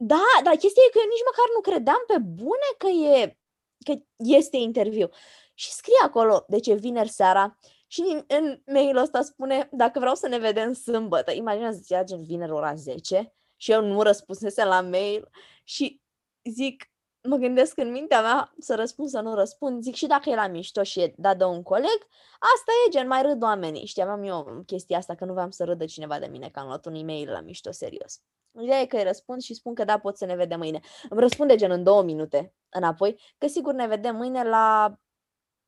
[SPEAKER 2] Da, dar chestia e că eu nici măcar nu credeam pe bune că e că este interviu. Și scrie acolo, deci e vineri seara și în, în mail-ul ăsta spune, dacă vreau să ne vedem sâmbătă, imaginează zicea gen vineri ora 10 și eu nu răspunsesem la mail și zic, mă gândesc în mintea mea să răspund, să nu răspund, zic și dacă e la mișto și e dat de un coleg, asta e gen, mai râd oamenii. Știi, aveam eu chestia asta că nu vreau să râdă cineva de mine, că am luat un e-mail la mișto serios. Ideea e că îi răspund și spun că da, pot să ne vedem mâine. Îmi răspunde gen în două minute înapoi, că sigur ne vedem mâine la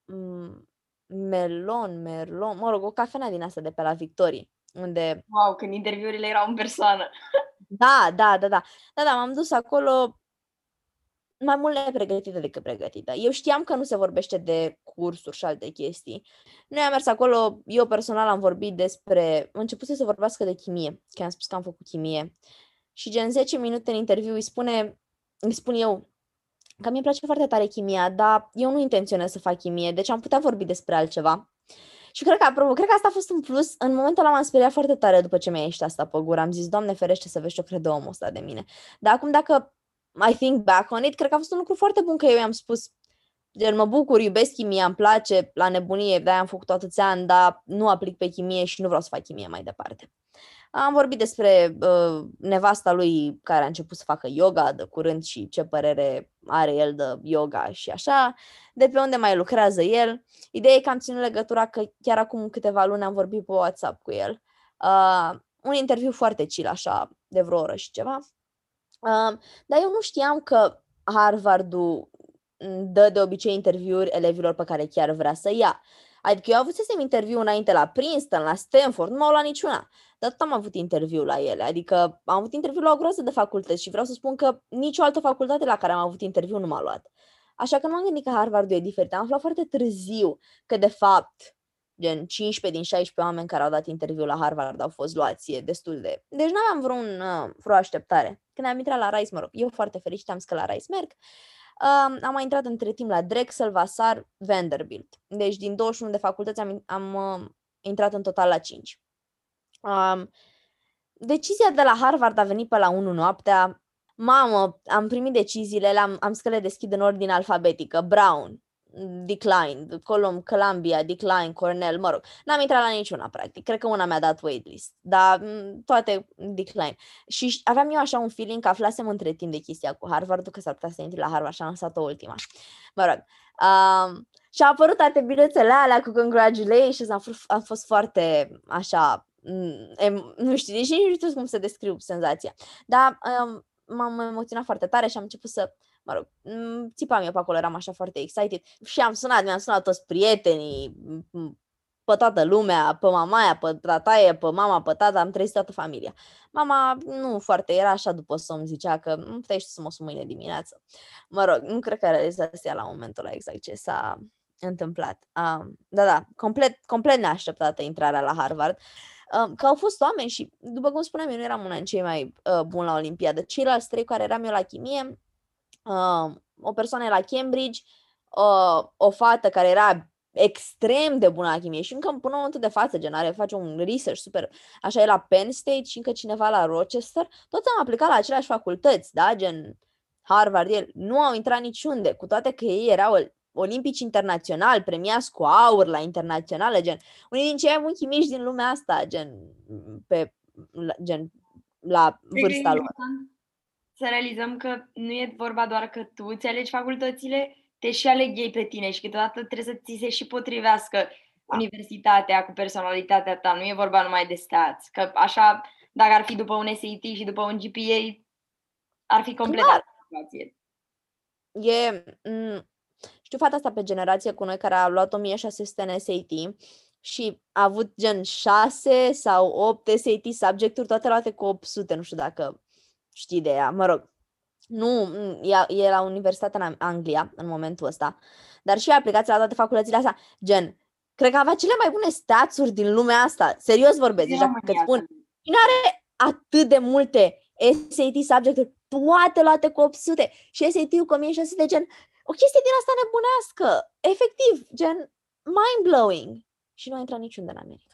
[SPEAKER 2] mm, Melon, Merlon, mă rog, o cafenea din asta de pe la Victorie, unde
[SPEAKER 1] Wow, când interviurile erau în persoană.
[SPEAKER 2] da, da, da, da. Da, da, m-am dus acolo mai mult nepregătită decât pregătită. Eu știam că nu se vorbește de cursuri și alte chestii. Noi am mers acolo, eu personal am vorbit despre... Am început să vorbească de chimie, că am spus că am făcut chimie. Și gen 10 minute în interviu îi spune, îi spun eu că mie îmi place foarte tare chimia, dar eu nu intenționez să fac chimie, deci am putea vorbi despre altceva. Și cred că, apropo, cred că asta a fost un plus. În momentul ăla m-am speriat foarte tare după ce mi-a ieșit asta pe gură. Am zis, Doamne ferește să vezi ce crede omul ăsta de mine. Dar acum dacă I think back on it, cred că a fost un lucru foarte bun că eu i-am spus Gen, mă bucur, iubesc chimia, îmi place, la nebunie, de-aia am făcut atâția ani, dar nu aplic pe chimie și nu vreau să fac chimie mai departe. Am vorbit despre uh, nevasta lui care a început să facă yoga de curând și ce părere are el de yoga și așa, de pe unde mai lucrează el. Ideea e că am ținut legătura că chiar acum câteva luni am vorbit pe WhatsApp cu el. Uh, un interviu foarte chill, așa, de vreo oră și ceva. Uh, dar eu nu știam că Harvardul dă de obicei interviuri elevilor pe care chiar vrea să ia. Adică eu avusesem interviu înainte la Princeton, la Stanford, nu m-au luat niciuna. Dar tot am avut interviu la ele. Adică am avut interviu la o groază de facultăți și vreau să spun că nicio altă facultate la care am avut interviu nu m-a luat. Așa că nu am gândit că Harvardul e diferit. Am aflat foarte târziu că, de fapt, gen 15 din 16 oameni care au dat interviu la Harvard au fost luați, e destul de... Deci nu aveam vreun, uh, vreo așteptare. Când am intrat la Rice, mă rog, eu foarte fericită am zis că la Rice merg, Um, am mai intrat între timp la Drexel, Vassar, Vanderbilt. Deci din 21 de facultăți am, am uh, intrat în total la 5. Um, decizia de la Harvard a venit pe la 1 noaptea. Mamă, am primit deciziile, le-am, am să le deschid în ordine alfabetică. Brown, decline, Colum, Columbia, decline, Cornell, mă rog. N-am intrat la niciuna, practic. Cred că una mi-a dat waitlist, dar m, toate decline. Și ș- aveam eu așa un feeling că aflasem între timp de chestia cu Harvard, că s-ar putea să intri la Harvard și am lăsat-o ultima. Mă rog. Um, și au apărut toate bilețele alea cu congratulations, am fost, am fost foarte așa, m, em, nu știu, deși nici nu știu cum să descriu senzația. Dar um, m-am emoționat foarte tare și am început să mă rog, m, țipam eu pe acolo, eram așa foarte excited și am sunat, mi-am sunat toți prietenii, m, pe toată lumea, pe mamaia, pe tataie, pe mama, pe tata, am trezit toată familia. Mama nu foarte, era așa după somn, zicea că nu puteai și să mă sun mâine dimineață. Mă rog, nu cred că realizasea la momentul ăla exact ce s-a întâmplat. Um, da, da, complet, complet neașteptată intrarea la Harvard. Um, că au fost oameni și, după cum spuneam, eu nu eram una din cei mai uh, buni la Olimpiadă. Ceilalți trei care eram eu la chimie, uh, o persoană la Cambridge, uh, o fată care era extrem de bună la chimie și încă până în momentul de față, gen, are, face un research super, așa e la Penn State și încă cineva la Rochester, toți am aplicat la aceleași facultăți, da, gen Harvard, el, nu au intrat niciunde, cu toate că ei erau olimpici internațional, premiați cu aur la internaționale, gen, unii din cei mai buni chimiști din lumea asta, gen, pe, la, gen, la
[SPEAKER 1] Cred că e
[SPEAKER 2] vârsta lor.
[SPEAKER 1] Important Să realizăm că nu e vorba doar că tu îți alegi facultățile, te și aleg ei pe tine și câteodată trebuie să ți se și potrivească universitatea cu personalitatea ta. Nu e vorba numai de stats. Că așa, dacă ar fi după un SAT și după un GPA, ar fi complet
[SPEAKER 2] Clar.
[SPEAKER 1] altă situație.
[SPEAKER 2] E, m- știu fata asta pe generație cu noi care a luat 1600 în SAT și a avut gen 6 sau 8 SAT subjecturi, toate luate cu 800, nu știu dacă știi de ea, mă rog. Nu, m, e, e la Universitatea în Am- Anglia în momentul ăsta, dar și a aplicat la toate facultățile astea, gen, cred că avea cele mai bune statsuri din lumea asta, serios vorbesc, deci dacă îți spun, Cine are atât de multe SAT subjecturi, toate luate cu 800 și SAT-ul cu 1600, gen, o chestie din asta nebunească, efectiv, gen, mind-blowing. Și nu a intrat niciunde în America.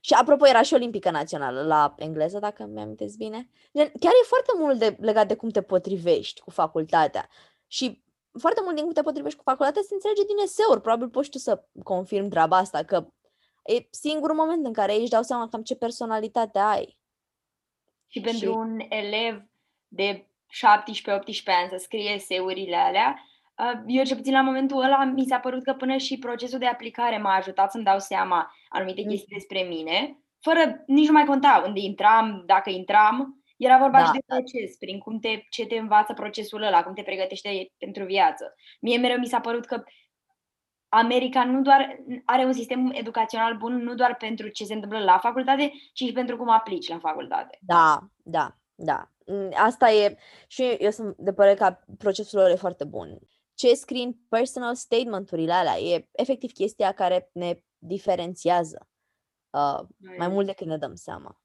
[SPEAKER 2] Și apropo, era și Olimpică Națională la engleză, dacă mi-am bine. Chiar e foarte mult de, legat de cum te potrivești cu facultatea. Și foarte mult din cum te potrivești cu facultatea se înțelege din eseuri. Probabil poți tu să confirm treaba asta, că e singurul moment în care ei își dau seama cam ce personalitate ai.
[SPEAKER 1] Și pentru și... un elev de 17-18 ani să scrie eseurile alea, eu ce puțin la momentul ăla mi s-a părut că până și procesul de aplicare m-a ajutat să-mi dau seama anumite mm. chestii despre mine, fără nici nu mai conta unde intram, dacă intram, era vorba da, și de da. proces, prin cum te, ce te învață procesul ăla, cum te pregătește pentru viață. Mie mereu mi s-a părut că America nu doar are un sistem educațional bun nu doar pentru ce se întâmplă la facultate, ci și pentru cum aplici la facultate.
[SPEAKER 2] Da, da, da. Mm, asta e și eu sunt de părere că procesul lor e foarte bun. Ce scrie în personal statement-urile alea e efectiv chestia care ne diferențiază uh, mai mult decât ne dăm seama.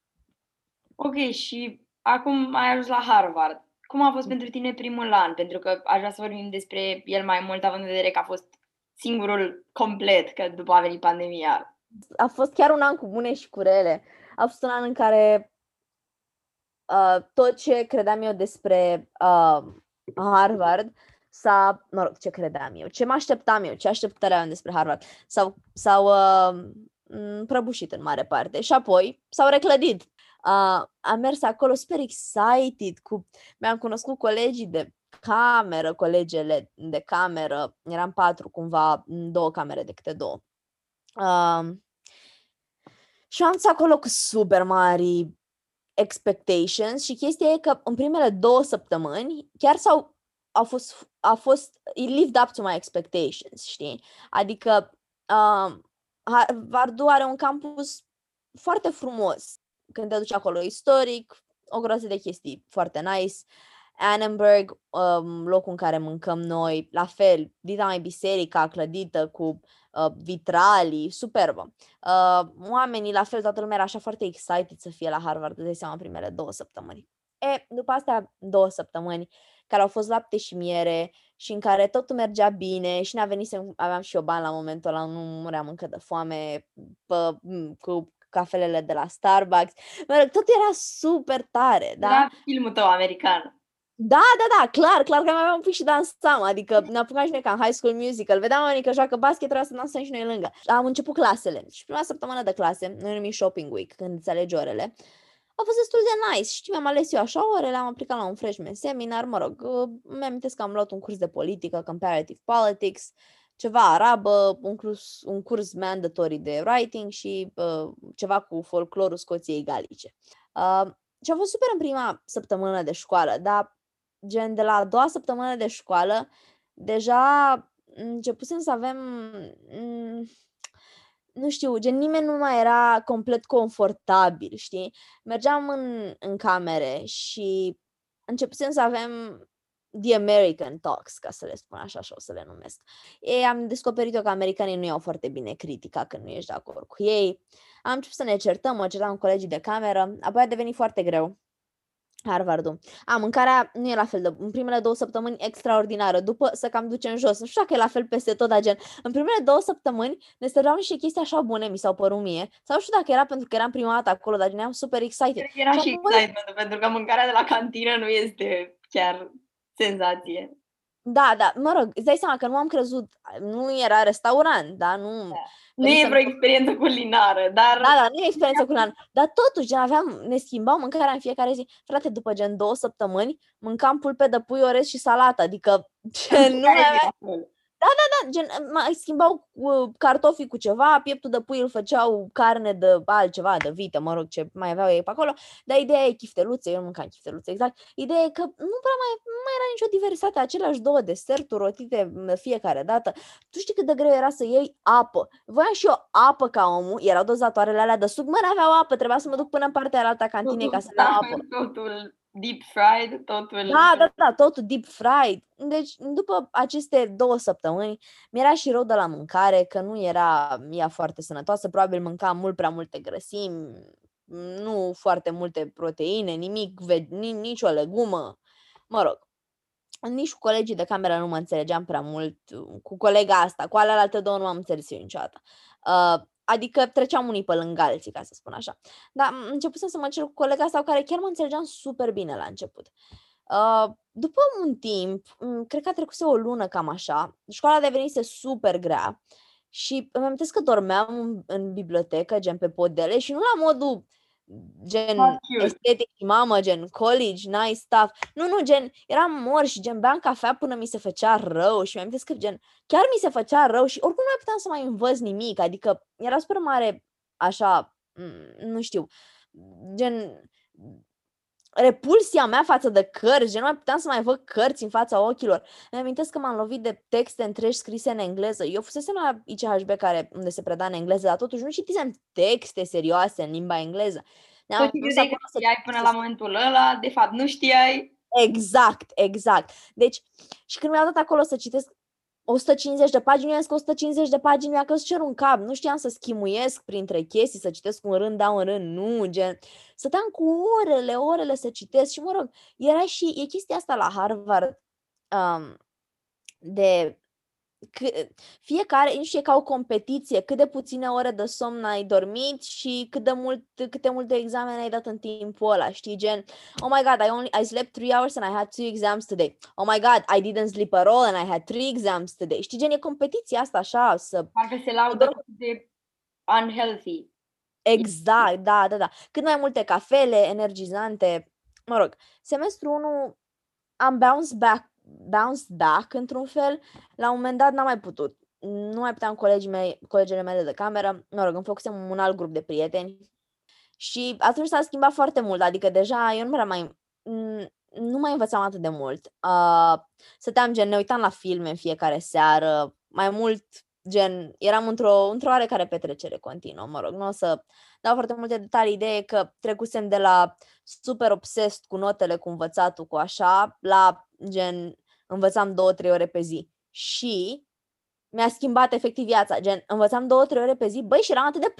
[SPEAKER 1] Ok, și acum ai ajuns la Harvard. Cum a fost pentru tine primul an? Pentru că aș vrea să vorbim despre el mai mult, având în vedere că a fost singurul complet, că după a venit pandemia.
[SPEAKER 2] A fost chiar un an cu bune și cu rele. A fost un an în care uh, tot ce credeam eu despre uh, Harvard s-a, mă rog, ce credeam eu, ce mă așteptam eu, ce așteptări am despre Harvard, s-au, s-au uh, prăbușit în mare parte și apoi s-au reclădit. Uh, am mers acolo super excited, cu, mi-am cunoscut colegii de cameră, colegele de cameră, eram patru cumva, două camere de câte două. Uh, și am acolo cu super mari expectations și chestia e că în primele două săptămâni chiar s-au a fost, a fost, it lived up to my expectations, știi? Adică uh, Vardu are un campus foarte frumos. Când te duci acolo istoric, o groază de chestii foarte nice. Annenberg, um, locul în care mâncăm noi, la fel, dita mai biserica clădită cu uh, vitralii, superbă. Uh, oamenii, la fel, toată lumea era așa foarte excited să fie la Harvard, de seama primele două săptămâni. E, după astea două săptămâni, care au fost lapte și miere și în care totul mergea bine și ne-a venit să aveam și eu bani la momentul ăla, nu muream încă de foame pe, cu cafelele de la Starbucks. Mă rog, tot era super tare, da? Era
[SPEAKER 1] filmul tău american.
[SPEAKER 2] Da, da, da, clar, clar că mai aveam un pic și dansam, adică ne apucam și noi ca în High School Musical, vedeam oamenii că joacă basket, trebuia să dansăm și noi lângă. Am început clasele și prima săptămână de clase, noi numim Shopping Week, când îți alegi orele, a fost destul de nice. Știi, mi-am ales eu așa orele, am aplicat la un freshman seminar, mă rog, uh, mi-am că am luat un curs de politică, comparative politics, ceva arabă, un curs, un curs mandatory de writing și uh, ceva cu folclorul Scoției Galice. Uh, și a fost super în prima săptămână de școală, dar gen de la a doua săptămână de școală, deja începusem să avem mm, nu știu, gen nimeni nu mai era complet confortabil, știi? Mergeam în, în camere și începusem să avem The American Talks, ca să le spun așa și o să le numesc. Ei, am descoperit eu că americanii nu iau foarte bine critica când nu ești de acord cu ei. Am început să ne certăm, mă certam cu colegii de cameră, apoi a devenit foarte greu Harvardul. A, mâncarea nu e la fel de... În primele două săptămâni extraordinară, după să cam ducem jos. Nu știu dacă e la fel peste tot, dar gen... În primele două săptămâni ne stăreau niște chestii așa bune, mi s-au părut mie. Sau nu știu dacă era pentru că eram prima dată acolo, dar eram super excited.
[SPEAKER 1] Era și, și excitement, pentru că mâncarea de la cantină nu este chiar senzație.
[SPEAKER 2] Da, da, mă rog, îți dai seama că nu am crezut, nu era restaurant, da, nu... Da.
[SPEAKER 1] Nu e vreo experiență culinară, dar...
[SPEAKER 2] Da, da, nu e experiență culinară, dar totuși, gen, aveam, ne schimbam mâncarea în fiecare zi. Frate, după gen două săptămâni, mâncam pulpe de pui, orez și salată, adică gen, nu mai avea... Da, da, da, gen, mai schimbau uh, cartofii cu ceva, pieptul de pui îl făceau carne de altceva, de vită, mă rog, ce mai aveau ei pe acolo, dar ideea e chifteluțe, eu nu mâncam chifteluțe, exact. Ideea e că nu prea mai, nu mai era nicio diversitate, aceleași două deserturi rotite fiecare dată. Tu știi cât de greu era să iei apă. Voiam și eu apă ca omul, erau dozatoarele alea de suc, mă, aveau apă, trebuia să mă duc până în partea alta cantinei ca să
[SPEAKER 1] da,
[SPEAKER 2] apă.
[SPEAKER 1] Totul deep fried, totul.
[SPEAKER 2] Da, da, da, totul deep fried. Deci, după aceste două săptămâni, mi-era și rău de la mâncare, că nu era ea foarte sănătoasă, probabil mâncam mult prea multe grăsimi, nu foarte multe proteine, nimic, nici o legumă, mă rog. nici cu colegii de cameră nu mă înțelegeam prea mult, cu colega asta, cu alelalte două nu m-am înțeles eu niciodată. Uh, adică treceam unii pe lângă alții, ca să spun așa. Dar începusem să mă cer cu colega asta cu care chiar mă înțelegeam super bine la început. Uh, după un timp, cred că a trecut o lună cam așa, școala devenise super grea și îmi amintesc că dormeam în, în bibliotecă, gen pe podele și nu la modul gen estetic și mamă, gen college, nice stuff. Nu, nu, gen, eram mor și gen beam cafea până mi se făcea rău și mi-am că gen, chiar mi se făcea rău și oricum nu mai puteam să mai învăț nimic, adică era super mare, așa, nu știu, gen, repulsia mea față de cărți, gen nu mai puteam să mai văd cărți în fața ochilor. Îmi amintesc că m-am lovit de texte întregi scrise în engleză. Eu fusesem la ICHB care, unde se preda în engleză, dar totuși nu citisem texte serioase în limba engleză.
[SPEAKER 1] Tot ce credeai că știai până la momentul ăla, de fapt nu știai.
[SPEAKER 2] Exact, exact. Deci, și când mi-au dat acolo să citesc 150 de pagini, eu că 150 de pagini mi-a căzut cer un cap. Nu știam să schimuiesc printre chestii, să citesc un rând, dau un rând, nu, gen. Stăteam cu orele, orele să citesc și, mă rog, era și, e chestia asta la Harvard um, de fiecare, nu știu, e ca o competiție, cât de puține ore de somn ai dormit și cât de mult, câte multe examene ai dat în timpul ăla, știi, gen, oh my god, I only, I slept three hours and I had two exams today. Oh my god, I didn't sleep at all and I had three exams today. Știi, gen, e competiția asta așa, să...
[SPEAKER 1] Parcă se laudă de unhealthy.
[SPEAKER 2] Exact, da, da, da. Cât mai multe cafele energizante, mă rog, semestru 1 am bounced back bounced back într-un fel. La un moment dat n-am mai putut. Nu mai puteam colegii mei, colegele mele de cameră. Mă rog, îmi făcusem un alt grup de prieteni. Și atunci s-a schimbat foarte mult. Adică deja eu nu mai mai nu mai învățam atât de mult. Uh, stăteam gen, ne uitam la filme în fiecare seară, mai mult gen, eram într-o, într-o oarecare petrecere continuă, mă rog, nu o să dau foarte multe detalii, ideea e că trecusem de la super obsesed cu notele, cu învățatul, cu așa, la gen, învățam două, trei ore pe zi. Și mi-a schimbat efectiv viața. Gen, învățam două, trei ore pe zi, băi, și eram atât de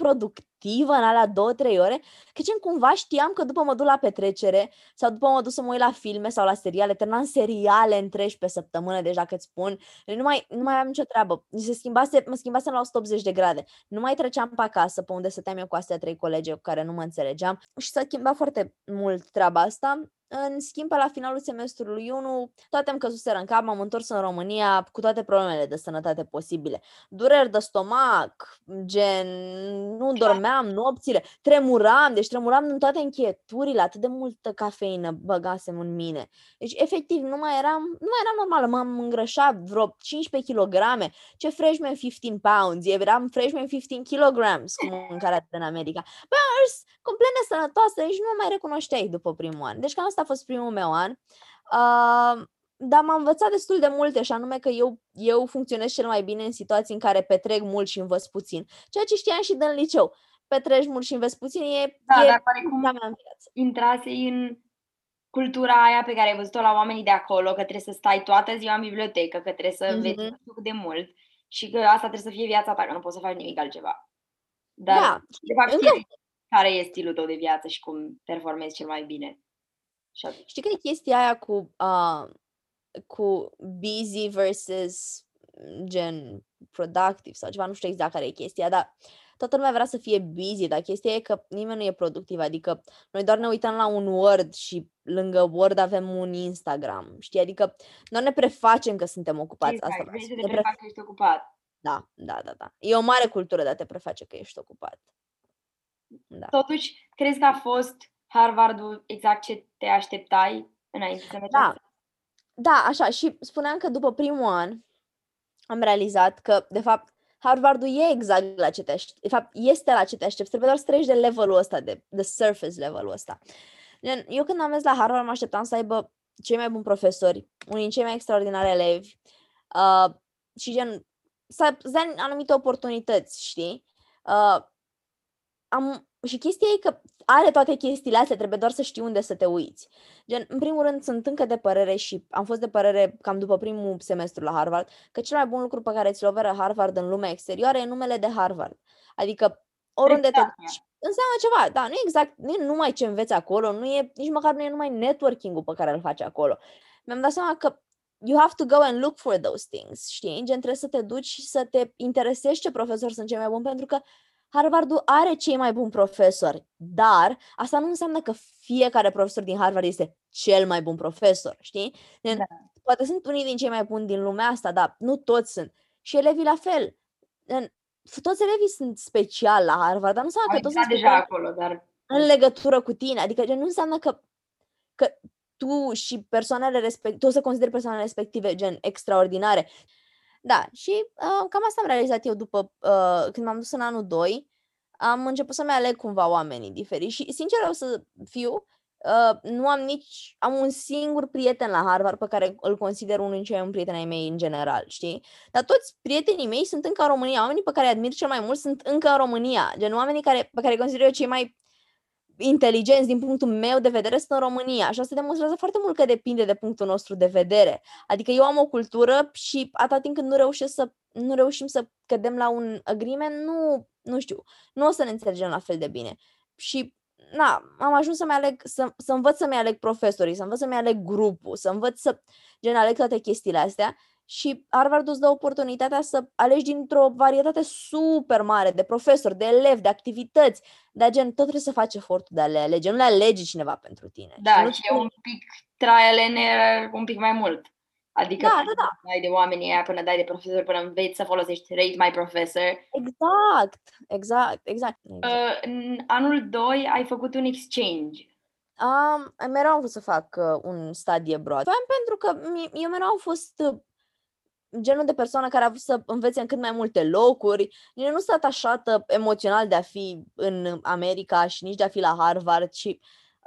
[SPEAKER 2] productivă în alea două, trei ore, că gen cumva știam că după mă duc la petrecere sau după mă duc să mă uit la filme sau la seriale, terminam seriale întregi pe săptămână, deja că îți spun, nu mai, nu mai am nicio treabă. Se schimbase, mă schimbase la 180 de grade. Nu mai treceam pe acasă, pe unde stăteam eu cu astea trei colegi cu care nu mă înțelegeam și s-a schimbat foarte mult treaba asta în schimb, pe la finalul semestrului 1, toate îmi căzuseră în cap, m-am întors în România cu toate problemele de sănătate posibile. Dureri de stomac, gen, nu dormeam nopțile, tremuram, deci tremuram în toate încheieturile, atât de multă cafeină băgasem în mine. Deci, efectiv, nu mai eram, nu mai eram normală, m-am îngrășat vreo 15 kg. Ce freshman 15 pounds? Eram freshman 15 kg, cum mâncarea în America. Bă, complet nesănătoasă, nici nu mă mai recunoșteai după primul an. Deci cam asta a fost primul meu an. Uh, dar m-am învățat destul de multe și anume că eu, eu funcționez cel mai bine în situații în care petrec mult și învăț puțin. Ceea ce știam și din liceu. Petreci mult și înveți puțin e,
[SPEAKER 1] da,
[SPEAKER 2] e
[SPEAKER 1] dar cum mea în viață. intrase în cultura aia pe care ai văzut-o la oamenii de acolo, că trebuie să stai toată ziua în bibliotecă, că trebuie să înveți mm-hmm. de mult și că asta trebuie să fie viața ta, că nu poți să faci nimic altceva. Dar, da. de fapt, încă, care e stilul tău de viață și cum performezi cel mai bine.
[SPEAKER 2] Și Știi că e chestia aia cu, uh, cu busy versus gen productive sau ceva, nu știu exact care e chestia, dar toată lumea vrea să fie busy, dar chestia e că nimeni nu e productiv, adică noi doar ne uităm la un Word și lângă Word avem un Instagram, știi? Adică noi ne prefacem că suntem ocupați.
[SPEAKER 1] Exact, asta vrei să te prefaci că ești ocupat.
[SPEAKER 2] Da, da, da, da. E o mare cultură de a te preface că ești ocupat.
[SPEAKER 1] Da. Totuși, crezi că a fost Harvardul exact ce te așteptai înainte să mergi?
[SPEAKER 2] Da. Da, așa. Și spuneam că după primul an am realizat că, de fapt, Harvardul e exact la ce te aștepți. De fapt, este la ce te aștepți. Trebuie doar să treci de levelul ăsta, de, de surface levelul ăsta. Eu când am mers la Harvard mă așteptam să aibă cei mai buni profesori, unii din cei mai extraordinari elevi uh, și gen să, să anumite oportunități, știi? Uh, am, și chestia e că are toate chestiile astea, trebuie doar să știi unde să te uiți. Gen, în primul rând, sunt încă de părere și am fost de părere cam după primul semestru la Harvard, că cel mai bun lucru pe care ți-l oferă Harvard în lumea exterioară e numele de Harvard. Adică, oriunde exact. te duci, înseamnă ceva. Da, nu e exact, nu e numai ce înveți acolo, nu e, nici măcar nu e numai networking-ul pe care îl faci acolo. Mi-am dat seama că you have to go and look for those things, știi? Gen, trebuie să te duci și să te interesezi ce profesori sunt cei mai buni, pentru că Harvardul are cei mai buni profesori, dar asta nu înseamnă că fiecare profesor din Harvard este cel mai bun profesor, știi? Da. Poate sunt unii din cei mai buni din lumea asta, dar nu toți sunt. Și elevii la fel. Toți elevii sunt special la Harvard, dar nu înseamnă că toți sunt
[SPEAKER 1] deja acolo, dar...
[SPEAKER 2] în legătură cu tine. Adică nu înseamnă că, că tu și persoanele respective, tu o să consideri persoanele respective gen extraordinare. Da, și uh, cam asta am realizat eu după uh, când m-am dus în anul 2. Am început să-mi aleg cumva oamenii diferiți și, sincer, o să fiu, uh, nu am nici, am un singur prieten la Harvard pe care îl consider unul dintre cei mai prieteni ai mei în general, știi? Dar toți prietenii mei sunt încă în România, oamenii pe care îi admir cel mai mult sunt încă în România, gen oamenii care, pe care îi consider eu cei mai inteligenți din punctul meu de vedere sunt în România și asta demonstrează foarte mult că depinde de punctul nostru de vedere. Adică eu am o cultură și atât timp când nu reușesc să nu reușim să cădem la un agreement, nu, nu știu, nu o să ne înțelegem la fel de bine. Și na, am ajuns să-mi aleg, să, să învăț să-mi aleg profesorii, să învăț să-mi aleg grupul, să învăț să gen aleg toate chestiile astea și Harvard îți dă oportunitatea să alegi dintr-o varietate super mare de profesori, de elevi, de activități, dar gen, tot trebuie să faci efortul de a le alege, nu le alege cineva pentru tine.
[SPEAKER 1] Da, și, nu și e un pic trial and error un pic mai mult. Adică
[SPEAKER 2] da, da, da.
[SPEAKER 1] dai de oamenii aia până dai de profesor, până înveți să folosești Rate My Professor.
[SPEAKER 2] Exact, exact, exact. exact.
[SPEAKER 1] Uh, în anul 2 ai făcut un exchange.
[SPEAKER 2] Um, mereu am vrut să fac uh, un study abroad. Pentru că eu mereu am fost uh, genul de persoană care a vrut să învețe în cât mai multe locuri. Eu nu sunt atașată emoțional de a fi în America și nici de a fi la Harvard și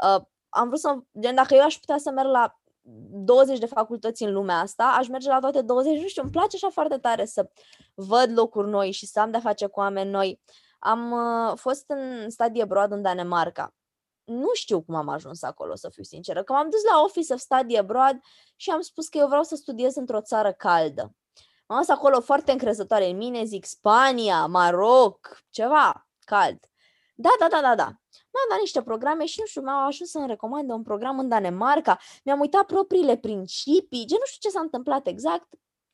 [SPEAKER 2] uh, am vrut să, gen, dacă eu aș putea să merg la 20 de facultăți în lumea asta, aș merge la toate 20, nu știu, îmi place așa foarte tare să văd locuri noi și să am de-a face cu oameni noi. Am uh, fost în stadie abroad în Danemarca nu știu cum am ajuns acolo, să fiu sinceră. Că m-am dus la Office of Study Abroad și am spus că eu vreau să studiez într-o țară caldă. M-am dus acolo foarte încrezătoare în mine, zic Spania, Maroc, ceva cald. Da, da, da, da, da. Mi-am dat niște programe și nu știu, mi-au ajuns să-mi recomandă un program în Danemarca. Mi-am uitat propriile principii, gen nu știu ce s-a întâmplat exact,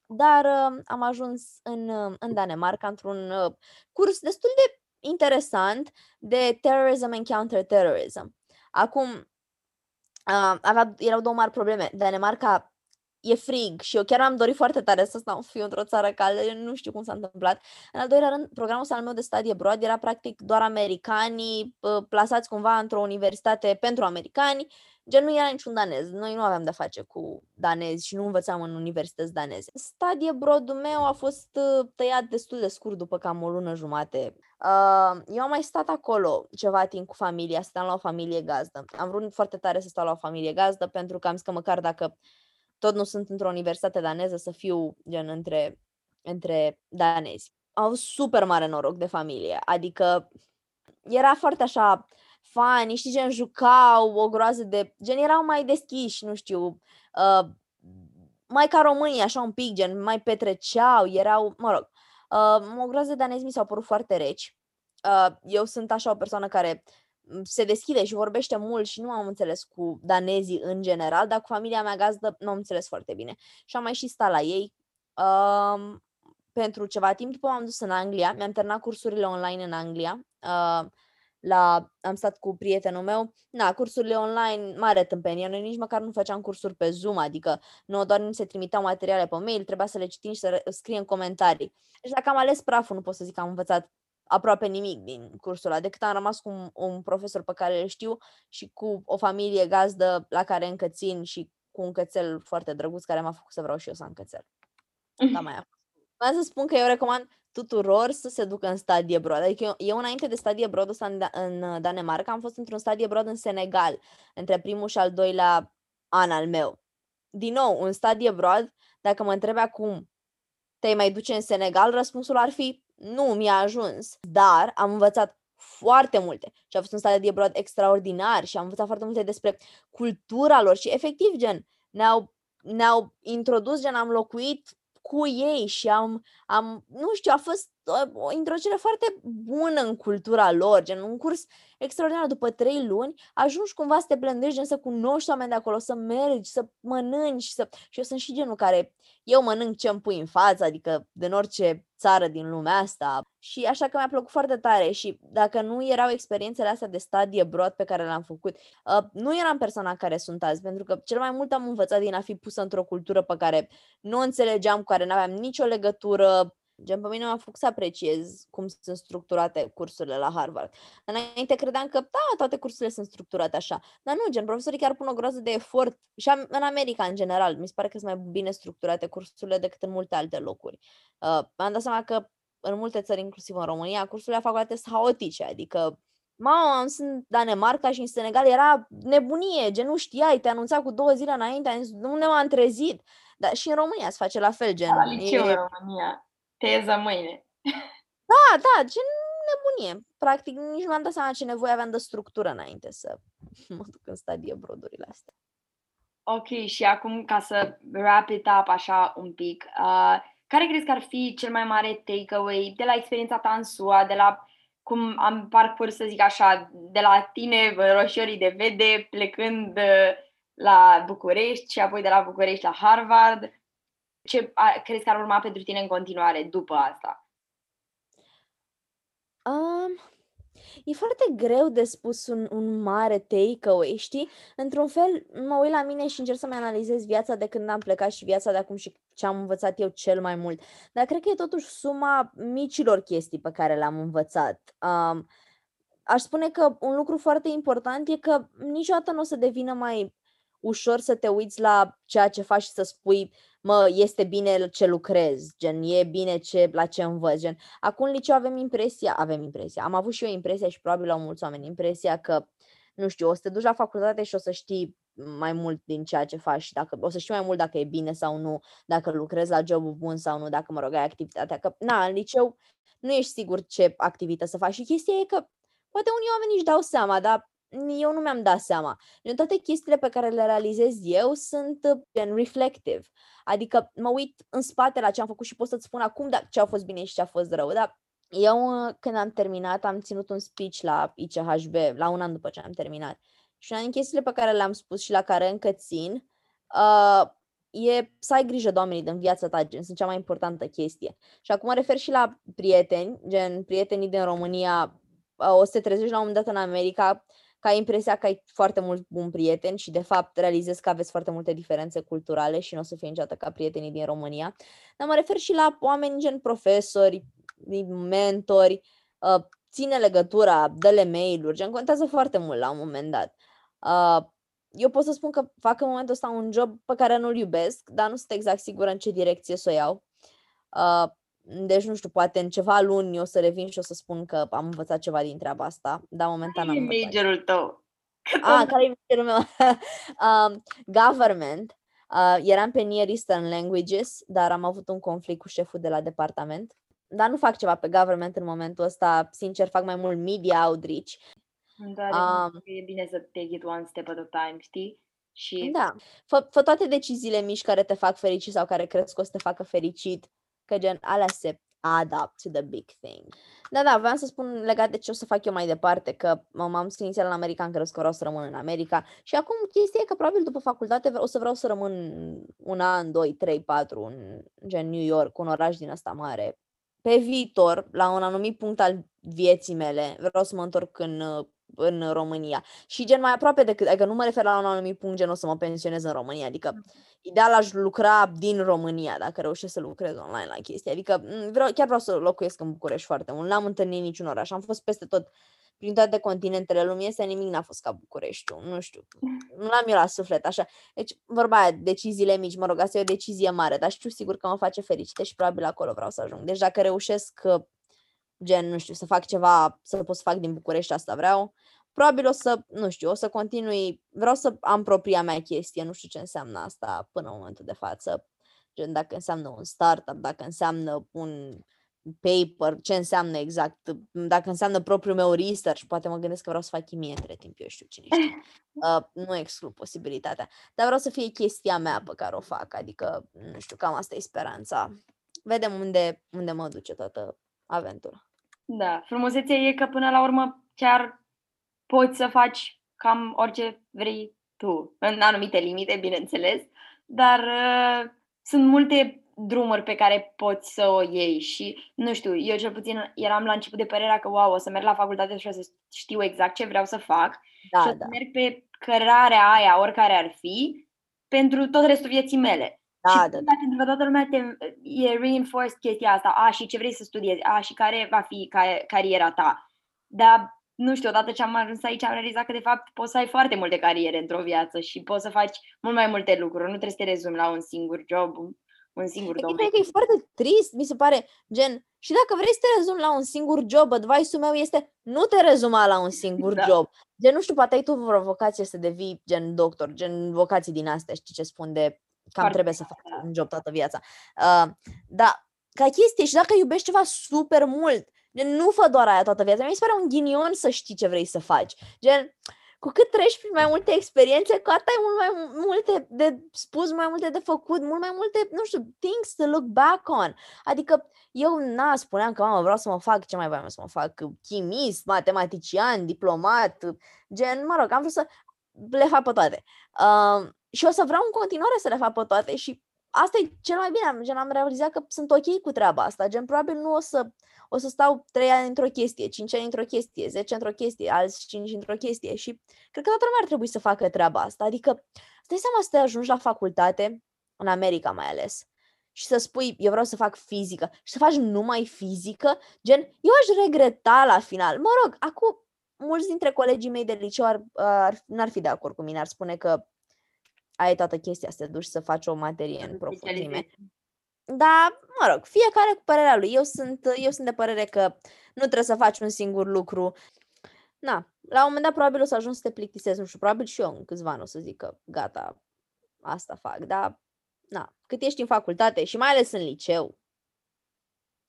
[SPEAKER 2] dar uh, am ajuns în, uh, în Danemarca într-un uh, curs destul de interesant de terrorism and counter-terrorism. Acum, uh, avea, erau două mari probleme. Danemarca e frig și eu chiar am dorit foarte tare să stau fiu într-o țară caldă, eu nu știu cum s-a întâmplat. În al doilea rând, programul al meu de studie abroad era practic doar americanii plasați cumva într-o universitate pentru americani Gen, nu era niciun danez. Noi nu aveam de face cu danezi și nu învățam în universități daneze. Stadie brodul meu a fost uh, tăiat destul de scurt după cam o lună jumate. Uh, eu am mai stat acolo ceva timp cu familia, stăm la o familie gazdă. Am vrut foarte tare să stau la o familie gazdă pentru că am zis că măcar dacă tot nu sunt într-o universitate daneză să fiu gen între, între danezi. Au super mare noroc de familie, adică era foarte așa fani, știi, gen jucau o groază de... gen erau mai deschiși, nu știu, uh, mai ca românii, așa un pic, gen mai petreceau, erau, mă rog, uh, o groază de danezi mi s-au părut foarte reci. Uh, eu sunt așa o persoană care se deschide și vorbește mult și nu am înțeles cu danezii în general, dar cu familia mea gazdă nu am înțeles foarte bine. Și am mai și stat la ei uh, pentru ceva timp. După m-am dus în Anglia, mi-am terminat cursurile online în Anglia. Uh, la, am stat cu prietenul meu, na, cursurile online, mare tâmpenie, noi nici măcar nu făceam cursuri pe Zoom, adică nu doar nu se trimiteau materiale pe mail, trebuia să le citim și să scriem comentarii. Deci dacă am ales praful, nu pot să zic că am învățat aproape nimic din cursul ăla, decât am rămas cu un, un profesor pe care îl știu și cu o familie gazdă la care încă țin și cu un cățel foarte drăguț care m-a făcut să vreau și eu să am cățel. Da, mai am. Vreau să spun că eu recomand tuturor să se ducă în stadie broad. Adică eu, eu înainte de stadie broad ăsta în, în Danemarca am fost într-un stadie broad în Senegal, între primul și al doilea an al meu. Din nou, un stadie broad, dacă mă întrebe acum, te mai duce în Senegal, răspunsul ar fi nu, mi-a ajuns. Dar am învățat foarte multe și a fost un stadie broad extraordinar și am învățat foarte multe despre cultura lor și efectiv, gen, ne-au, ne-au introdus, gen, am locuit cu ei și am, am nu știu, a fost o, o introducere foarte bună în cultura lor, gen un curs extraordinar. După trei luni, ajungi cumva să te blândești, gen să cunoști oameni de acolo, să mergi, să mănânci. Să... Și eu sunt și genul care, eu mănânc ce îmi pui în față, adică din orice țară din lumea asta. Și așa că mi-a plăcut foarte tare și dacă nu erau experiențele astea de stadie broad pe care le-am făcut, uh, nu eram persoana care sunt azi, pentru că cel mai mult am învățat din a fi pusă într-o cultură pe care nu înțelegeam, cu care nu aveam nicio legătură, Gen, pe mine m-a făcut să apreciez cum sunt structurate cursurile la Harvard. Înainte credeam că, da, toate cursurile sunt structurate așa. Dar nu, gen, profesorii chiar pun o groază de efort. Și în America, în general, mi se pare că sunt mai bine structurate cursurile decât în multe alte locuri. Uh, am dat seama că în multe țări, inclusiv în România, cursurile la facultate sunt haotice, adică Mama, sunt în Danemarca și în Senegal, era nebunie, gen nu știai, te anunța cu două zile înainte, nu ne m-am trezit. Dar și în România se face la fel, gen.
[SPEAKER 1] La liceu e... în România teza mâine.
[SPEAKER 2] Da, da, ce nebunie. Practic, nici nu am dat seama ce nevoie aveam de structură înainte să mă duc în stadie brodurile astea.
[SPEAKER 1] Ok, și acum ca să wrap it up așa un pic, uh, care crezi că ar fi cel mai mare takeaway de la experiența ta în SUA, de la cum am parcurs, să zic așa, de la tine, roșiorii de vede, plecând uh, la București și apoi de la București la Harvard? ce a, crezi că ar urma pentru tine în continuare după asta?
[SPEAKER 2] Um, e foarte greu de spus un, un mare takeaway, știi? Într-un fel, mă uit la mine și încerc să-mi analizez viața de când am plecat și viața de acum și ce am învățat eu cel mai mult. Dar cred că e totuși suma micilor chestii pe care le-am învățat. Um, aș spune că un lucru foarte important e că niciodată nu o să devină mai ușor să te uiți la ceea ce faci și să spui, mă, este bine ce lucrez, gen, e bine ce, la ce învăț, gen. Acum în liceu avem impresia, avem impresia, am avut și eu impresia și probabil au mulți oameni impresia că, nu știu, o să te duci la facultate și o să știi mai mult din ceea ce faci, dacă, o să știi mai mult dacă e bine sau nu, dacă lucrezi la jobul bun sau nu, dacă, mă rog, ai activitatea, că, na, în liceu nu ești sigur ce activitate să faci și chestia e că poate unii oameni își dau seama, dar eu nu mi-am dat seama. În toate chestiile pe care le realizez eu sunt uh, gen reflective. Adică mă uit în spate la ce am făcut și pot să-ți spun acum da, ce a fost bine și ce a fost rău. Dar eu, uh, când am terminat, am ținut un speech la ICHB, la un an după ce am terminat. Și una din chestiile pe care le-am spus și la care încă țin, uh, e să ai grijă de oamenii din viața ta, gen, sunt cea mai importantă chestie. Și acum mă refer și la prieteni, gen, prietenii din România, uh, o să te trezești la un moment dat în America, că ai impresia că ai foarte mult bun prieten și de fapt realizezi că aveți foarte multe diferențe culturale și nu o să fie niciodată ca prietenii din România. Dar mă refer și la oameni gen profesori, mentori, uh, ține legătura, dă-le mail-uri, gen contează foarte mult la un moment dat. Uh, eu pot să spun că fac în momentul ăsta un job pe care nu-l iubesc, dar nu sunt exact sigură în ce direcție să o iau. Uh, deci, nu știu, poate în ceva luni o să revin și o să spun că am învățat ceva din treaba asta, dar momentan
[SPEAKER 1] am învățat. majorul tău?
[SPEAKER 2] Ah, care e majorul meu? um, government. Uh, eram pe Near Eastern Languages, dar am avut un conflict cu șeful de la departament. Dar nu fac ceva pe government în momentul ăsta. Sincer, fac mai mult media outreach.
[SPEAKER 1] Da, um, e bine să take it one step at a time, știi?
[SPEAKER 2] Și... Da. Fă, fă toate deciziile mici care te fac fericit sau care crezi că o să te facă fericit că gen alea se add up to the big thing. Da, da, vreau să spun legat de ce o să fac eu mai departe, că m-am scris inițial în America, am crezut că vreau să rămân în America și acum chestia e că probabil după facultate o să vreau să rămân un an, doi, trei, patru în gen New York, un oraș din asta mare. Pe viitor, la un anumit punct al vieții mele, vreau să mă întorc în în România. Și gen mai aproape decât, adică nu mă refer la un anumit punct gen o să mă pensionez în România, adică mm. ideal aș lucra din România dacă reușesc să lucrez online la chestii. Adică vreau, chiar vreau să locuiesc în București foarte mult, n-am întâlnit niciun oraș, am fost peste tot prin toate continentele lumii, este nimic n-a fost ca Bucureștiul, nu știu, nu l-am eu la suflet, așa. Deci, vorba aia, deciziile mici, mă rog, asta e o decizie mare, dar știu sigur că mă face fericită și probabil acolo vreau să ajung. Deci dacă reușesc gen, nu știu, să fac ceva, să pot să fac din București, asta vreau. Probabil o să, nu știu, o să continui, vreau să am propria mea chestie, nu știu ce înseamnă asta până în momentul de față. Gen, dacă înseamnă un startup, dacă înseamnă un paper, ce înseamnă exact, dacă înseamnă propriul meu research, poate mă gândesc că vreau să fac chimie între timp, eu știu cine știe. Uh, nu exclu posibilitatea, dar vreau să fie chestia mea pe care o fac, adică, nu știu, cam asta e speranța. Vedem unde, unde mă duce toată aventura.
[SPEAKER 1] Da, frumusețea e că până la urmă chiar poți să faci cam orice vrei tu, în anumite limite, bineînțeles, dar uh, sunt multe drumuri pe care poți să o iei și, nu știu, eu cel puțin eram la început de părerea că, wow, o să merg la facultate și o să știu exact ce vreau să fac da, și o să da. merg pe cărarea aia, oricare ar fi, pentru tot restul vieții mele. Da, și da, da. pentru că toată lumea te, e reinforced chestia asta, a, și ce vrei să studiezi, a, și care va fi ca, cariera ta. Dar nu știu, odată ce am ajuns aici am realizat că de fapt poți să ai foarte multe cariere într-o viață și poți să faci mult mai multe lucruri, nu trebuie să te rezumi la un singur job, un singur domeniu.
[SPEAKER 2] că e foarte trist, mi se pare, gen, și dacă vrei să te rezumi la un singur job, advice-ul meu este nu te rezuma la un singur da. job. Gen, nu știu, poate ai tu vreo vocație să devii gen doctor, gen vocații din astea, știi ce spun de cam foarte trebuie să faci da. un job toată viața. Uh, da, ca chestie și dacă iubești ceva super mult, gen, nu fă doar aia toată viața. Mi se pare un ghinion să știi ce vrei să faci. Gen, cu cât treci prin mai multe experiențe, cu atât ai mult mai multe de spus, mai multe de făcut, mult mai multe, nu știu, things to look back on. Adică eu, na, spuneam că, mamă, vreau să mă fac, ce mai vreau să mă fac, chimist, matematician, diplomat, gen, mă rog, am vrut să le fac pe toate. Uh, și o să vreau în continuare să le fac pe toate și asta e cel mai bine, gen, am realizat că sunt ok cu treaba asta, gen, probabil nu o să o să stau 3 ani într-o chestie, 5 ani într-o chestie, 10 într-o chestie, alți 5 într-o chestie și cred că toată lumea ar trebui să facă treaba asta. Adică, stai seama să te ajungi la facultate, în America mai ales, și să spui, eu vreau să fac fizică și să faci numai fizică, gen, eu aș regreta la final. Mă rog, acum, mulți dintre colegii mei de liceu ar, ar, n-ar fi de acord cu mine, ar spune că ai toată chestia să te duci să faci o materie în profunzime. Dar, mă rog, fiecare cu părerea lui. Eu sunt, eu sunt de părere că nu trebuie să faci un singur lucru. Na, la un moment dat probabil o să ajung să te plictisezi, nu știu, probabil și eu în câțiva ani o să zic că gata, asta fac, dar, na, cât ești în facultate și mai ales în liceu,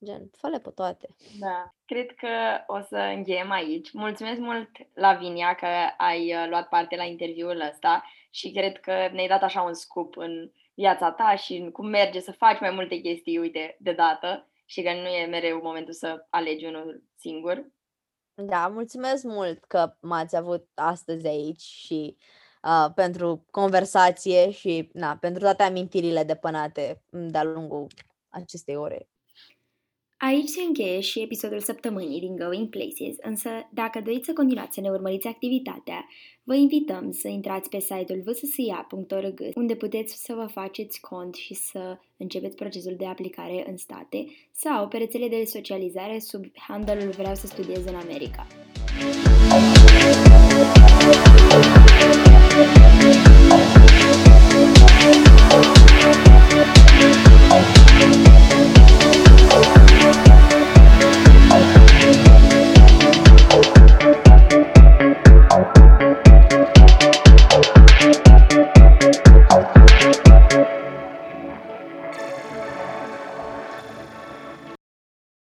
[SPEAKER 2] Gen, fă pe toate.
[SPEAKER 1] Da, cred că o să încheiem aici. Mulțumesc mult, Lavinia, că ai uh, luat parte la interviul ăsta și cred că ne-ai dat așa un scoop în viața ta și cum merge să faci mai multe chestii, uite, de dată și că nu e mereu momentul să alegi unul singur.
[SPEAKER 2] Da, mulțumesc mult că m-ați avut astăzi aici și uh, pentru conversație și na, pentru toate amintirile depănate de-a lungul acestei ore.
[SPEAKER 1] Aici se încheie și episodul săptămânii din Going Places, însă dacă doriți să continuați să ne urmăriți activitatea, vă invităm să intrați pe site-ul vssia.org, unde puteți să vă faceți cont și să începeți procesul de aplicare în state sau pe rețele de socializare sub handle-ul Vreau să studiez în America.